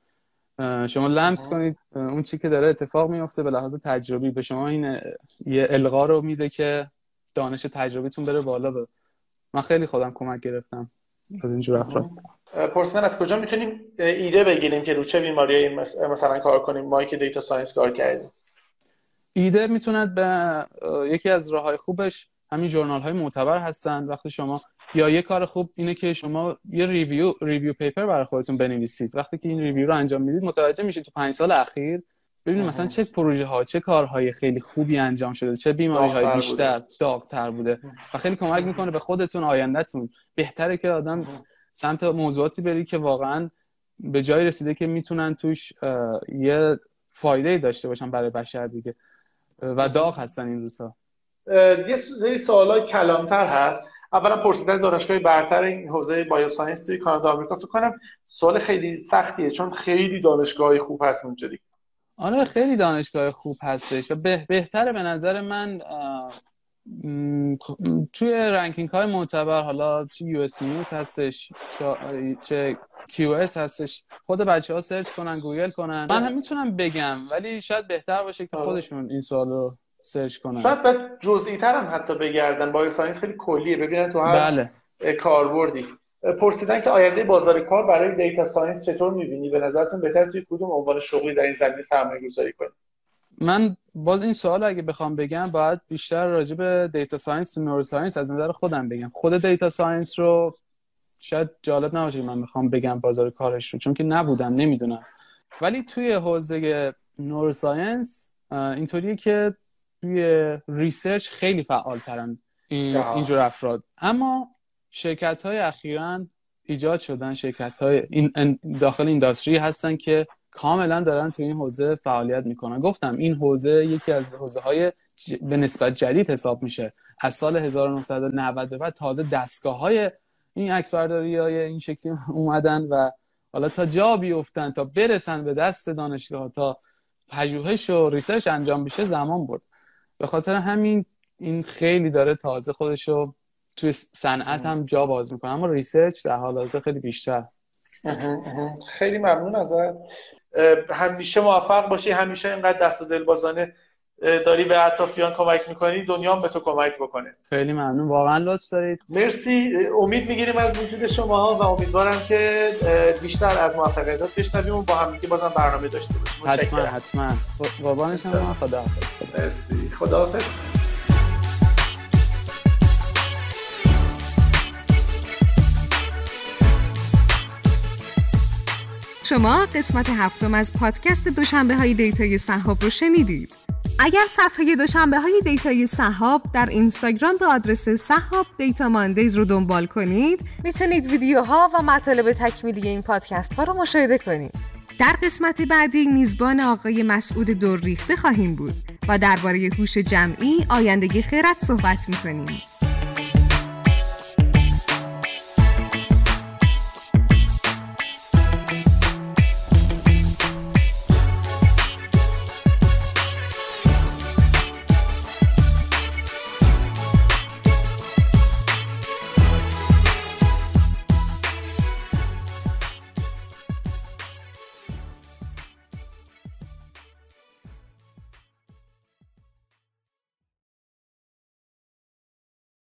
Speaker 3: شما لمس. کنید اون چی که داره اتفاق میفته به لحاظ تجربی. به شما این یه القا رو میده که دانش تجربیتون بره بالا. به من خیلی خودم کمک گرفتم از اینجور افراد.
Speaker 2: پرسیدن از کجا می‌تونیم ایده بگیریم که رو چه بیماری مثلا کار کنیم؟ ما که data science کار کردیم.
Speaker 3: ایده می‌توند به یکی از راه های خوبش همین journal های معتبر هستن. وقتی شما یا یه کار خوب اینه که شما یه review review paper برای خودتون بنویسید. وقتی که این review رو انجام می‌دید متوجه میشید تو پنج سال اخیر ببینید. مثلا چه پروژه ها چه کارهای خیلی خوبی انجام شده چه بیماری های بیشتر داغتر بوده و خیلی کمک می‌کنه به خودتون آیندهتون. بهتره که آدم سمت موضوعاتی بری که واقعا به جای رسیده که می‌تونن توش یه فایده داشته باشن برای بشر دیگه. و داغ هستن این روزها.
Speaker 2: یه سری سوالای کلانتر هست. اولا پرسیدن دانشگاه برتر این حوزه بایوساینس توی کانادا آمریکا فکر کنم سوال خیلی سختیه چون خیلی دانشگاه خوب هست اونجا دیگه.
Speaker 3: آره خیلی دانشگاه خوب هستش و به بهتره به نظر من اه، م، خ- م، توی ranking های معتبر حالا چه US News هستش چه QS هستش. خود بچه ها search کنن گوگل کنن. من هم می‌تونم بگم ولی شاید بهتر باشه که
Speaker 2: آره.
Speaker 3: خودشون این سوالو search کنن.
Speaker 2: شاید باید جزئی تر هم حتی بگردن. bioscience خیلی کلیه. ببینن تو هر
Speaker 3: بله.
Speaker 2: کاربردی. پرسیدن که آینده بازار کار برای data science چطور می‌بینی؟ به نظرتون بهتر توی کدوم عنوان شغلی در این زمینه سرمایه گذاری کنیم
Speaker 3: من باز این سوال اگه بخوام بگم باید بیشتر راجع به data science و neuroscience از نظر خودم بگم. خود data science رو شاید جالب نباشه که من بخوام بگم بازار کارش رو چون که نبودم نمی‌دونم. ولی توی حوزه neuroscience اینطوریه که توی research خیلی فعال ترن این. اینجور افراد. اما شرکت های اخیرا ایجاد شدن شرکت های این داخل industry هستن که کاملا دارن توی این حوزه فعالیت می‌کنن. گفتم این حوزه یکی از حوزه های ج- به نسبت جدید حساب میشه. از سال 1990 به بعد تازه دستگاه های این عکس برداری های این شکلی اومدن و حالا تا جا بیفتن تا برسن به دست دانشگاه تا پژوهش و research انجام بشه زمان برد. به خاطر همین این خیلی داره تازه خودشو توی صنعت هم جا باز می‌کنه. اما ریسرچ در حال حاضر خیلی بیشتر.
Speaker 2: خیلی ممنون ازت. همیشه موفق باشی همیشه اینقدر دست و دل بازانه اه، داری به اطرافیان کمک می‌کنی دنیا هم به تو کمک بکنه.
Speaker 3: خیلی ممنون. واقعا لطف دارید.
Speaker 2: مرسی. امید می‌گیریم از وجود شما و امیدوارم که بیشتر از موفقیتات بشنویم. و با هم دیگه بازم برنامه داشته باشیم.
Speaker 3: حتما. حتما. قربانش هم خداحافظ.
Speaker 2: مرسی. خداحافظ.
Speaker 1: شما قسمت هفتم از پادکست دوشنبه های data ی سحاب رو شنیدید. اگر صفحه دوشنبه های data ی سحاب در اینستاگرام به آدرس Sahab Data Mondays رو دنبال کنید می‌تونید ویدیوها و مطالب تکمیلی این پادکست ها رو مشاهده کنید. در قسمت بعدی میزبان آقای مسعود دورریخته خواهیم بود و درباره هوش جمعی آیندگی خیرت صحبت می‌کنیم.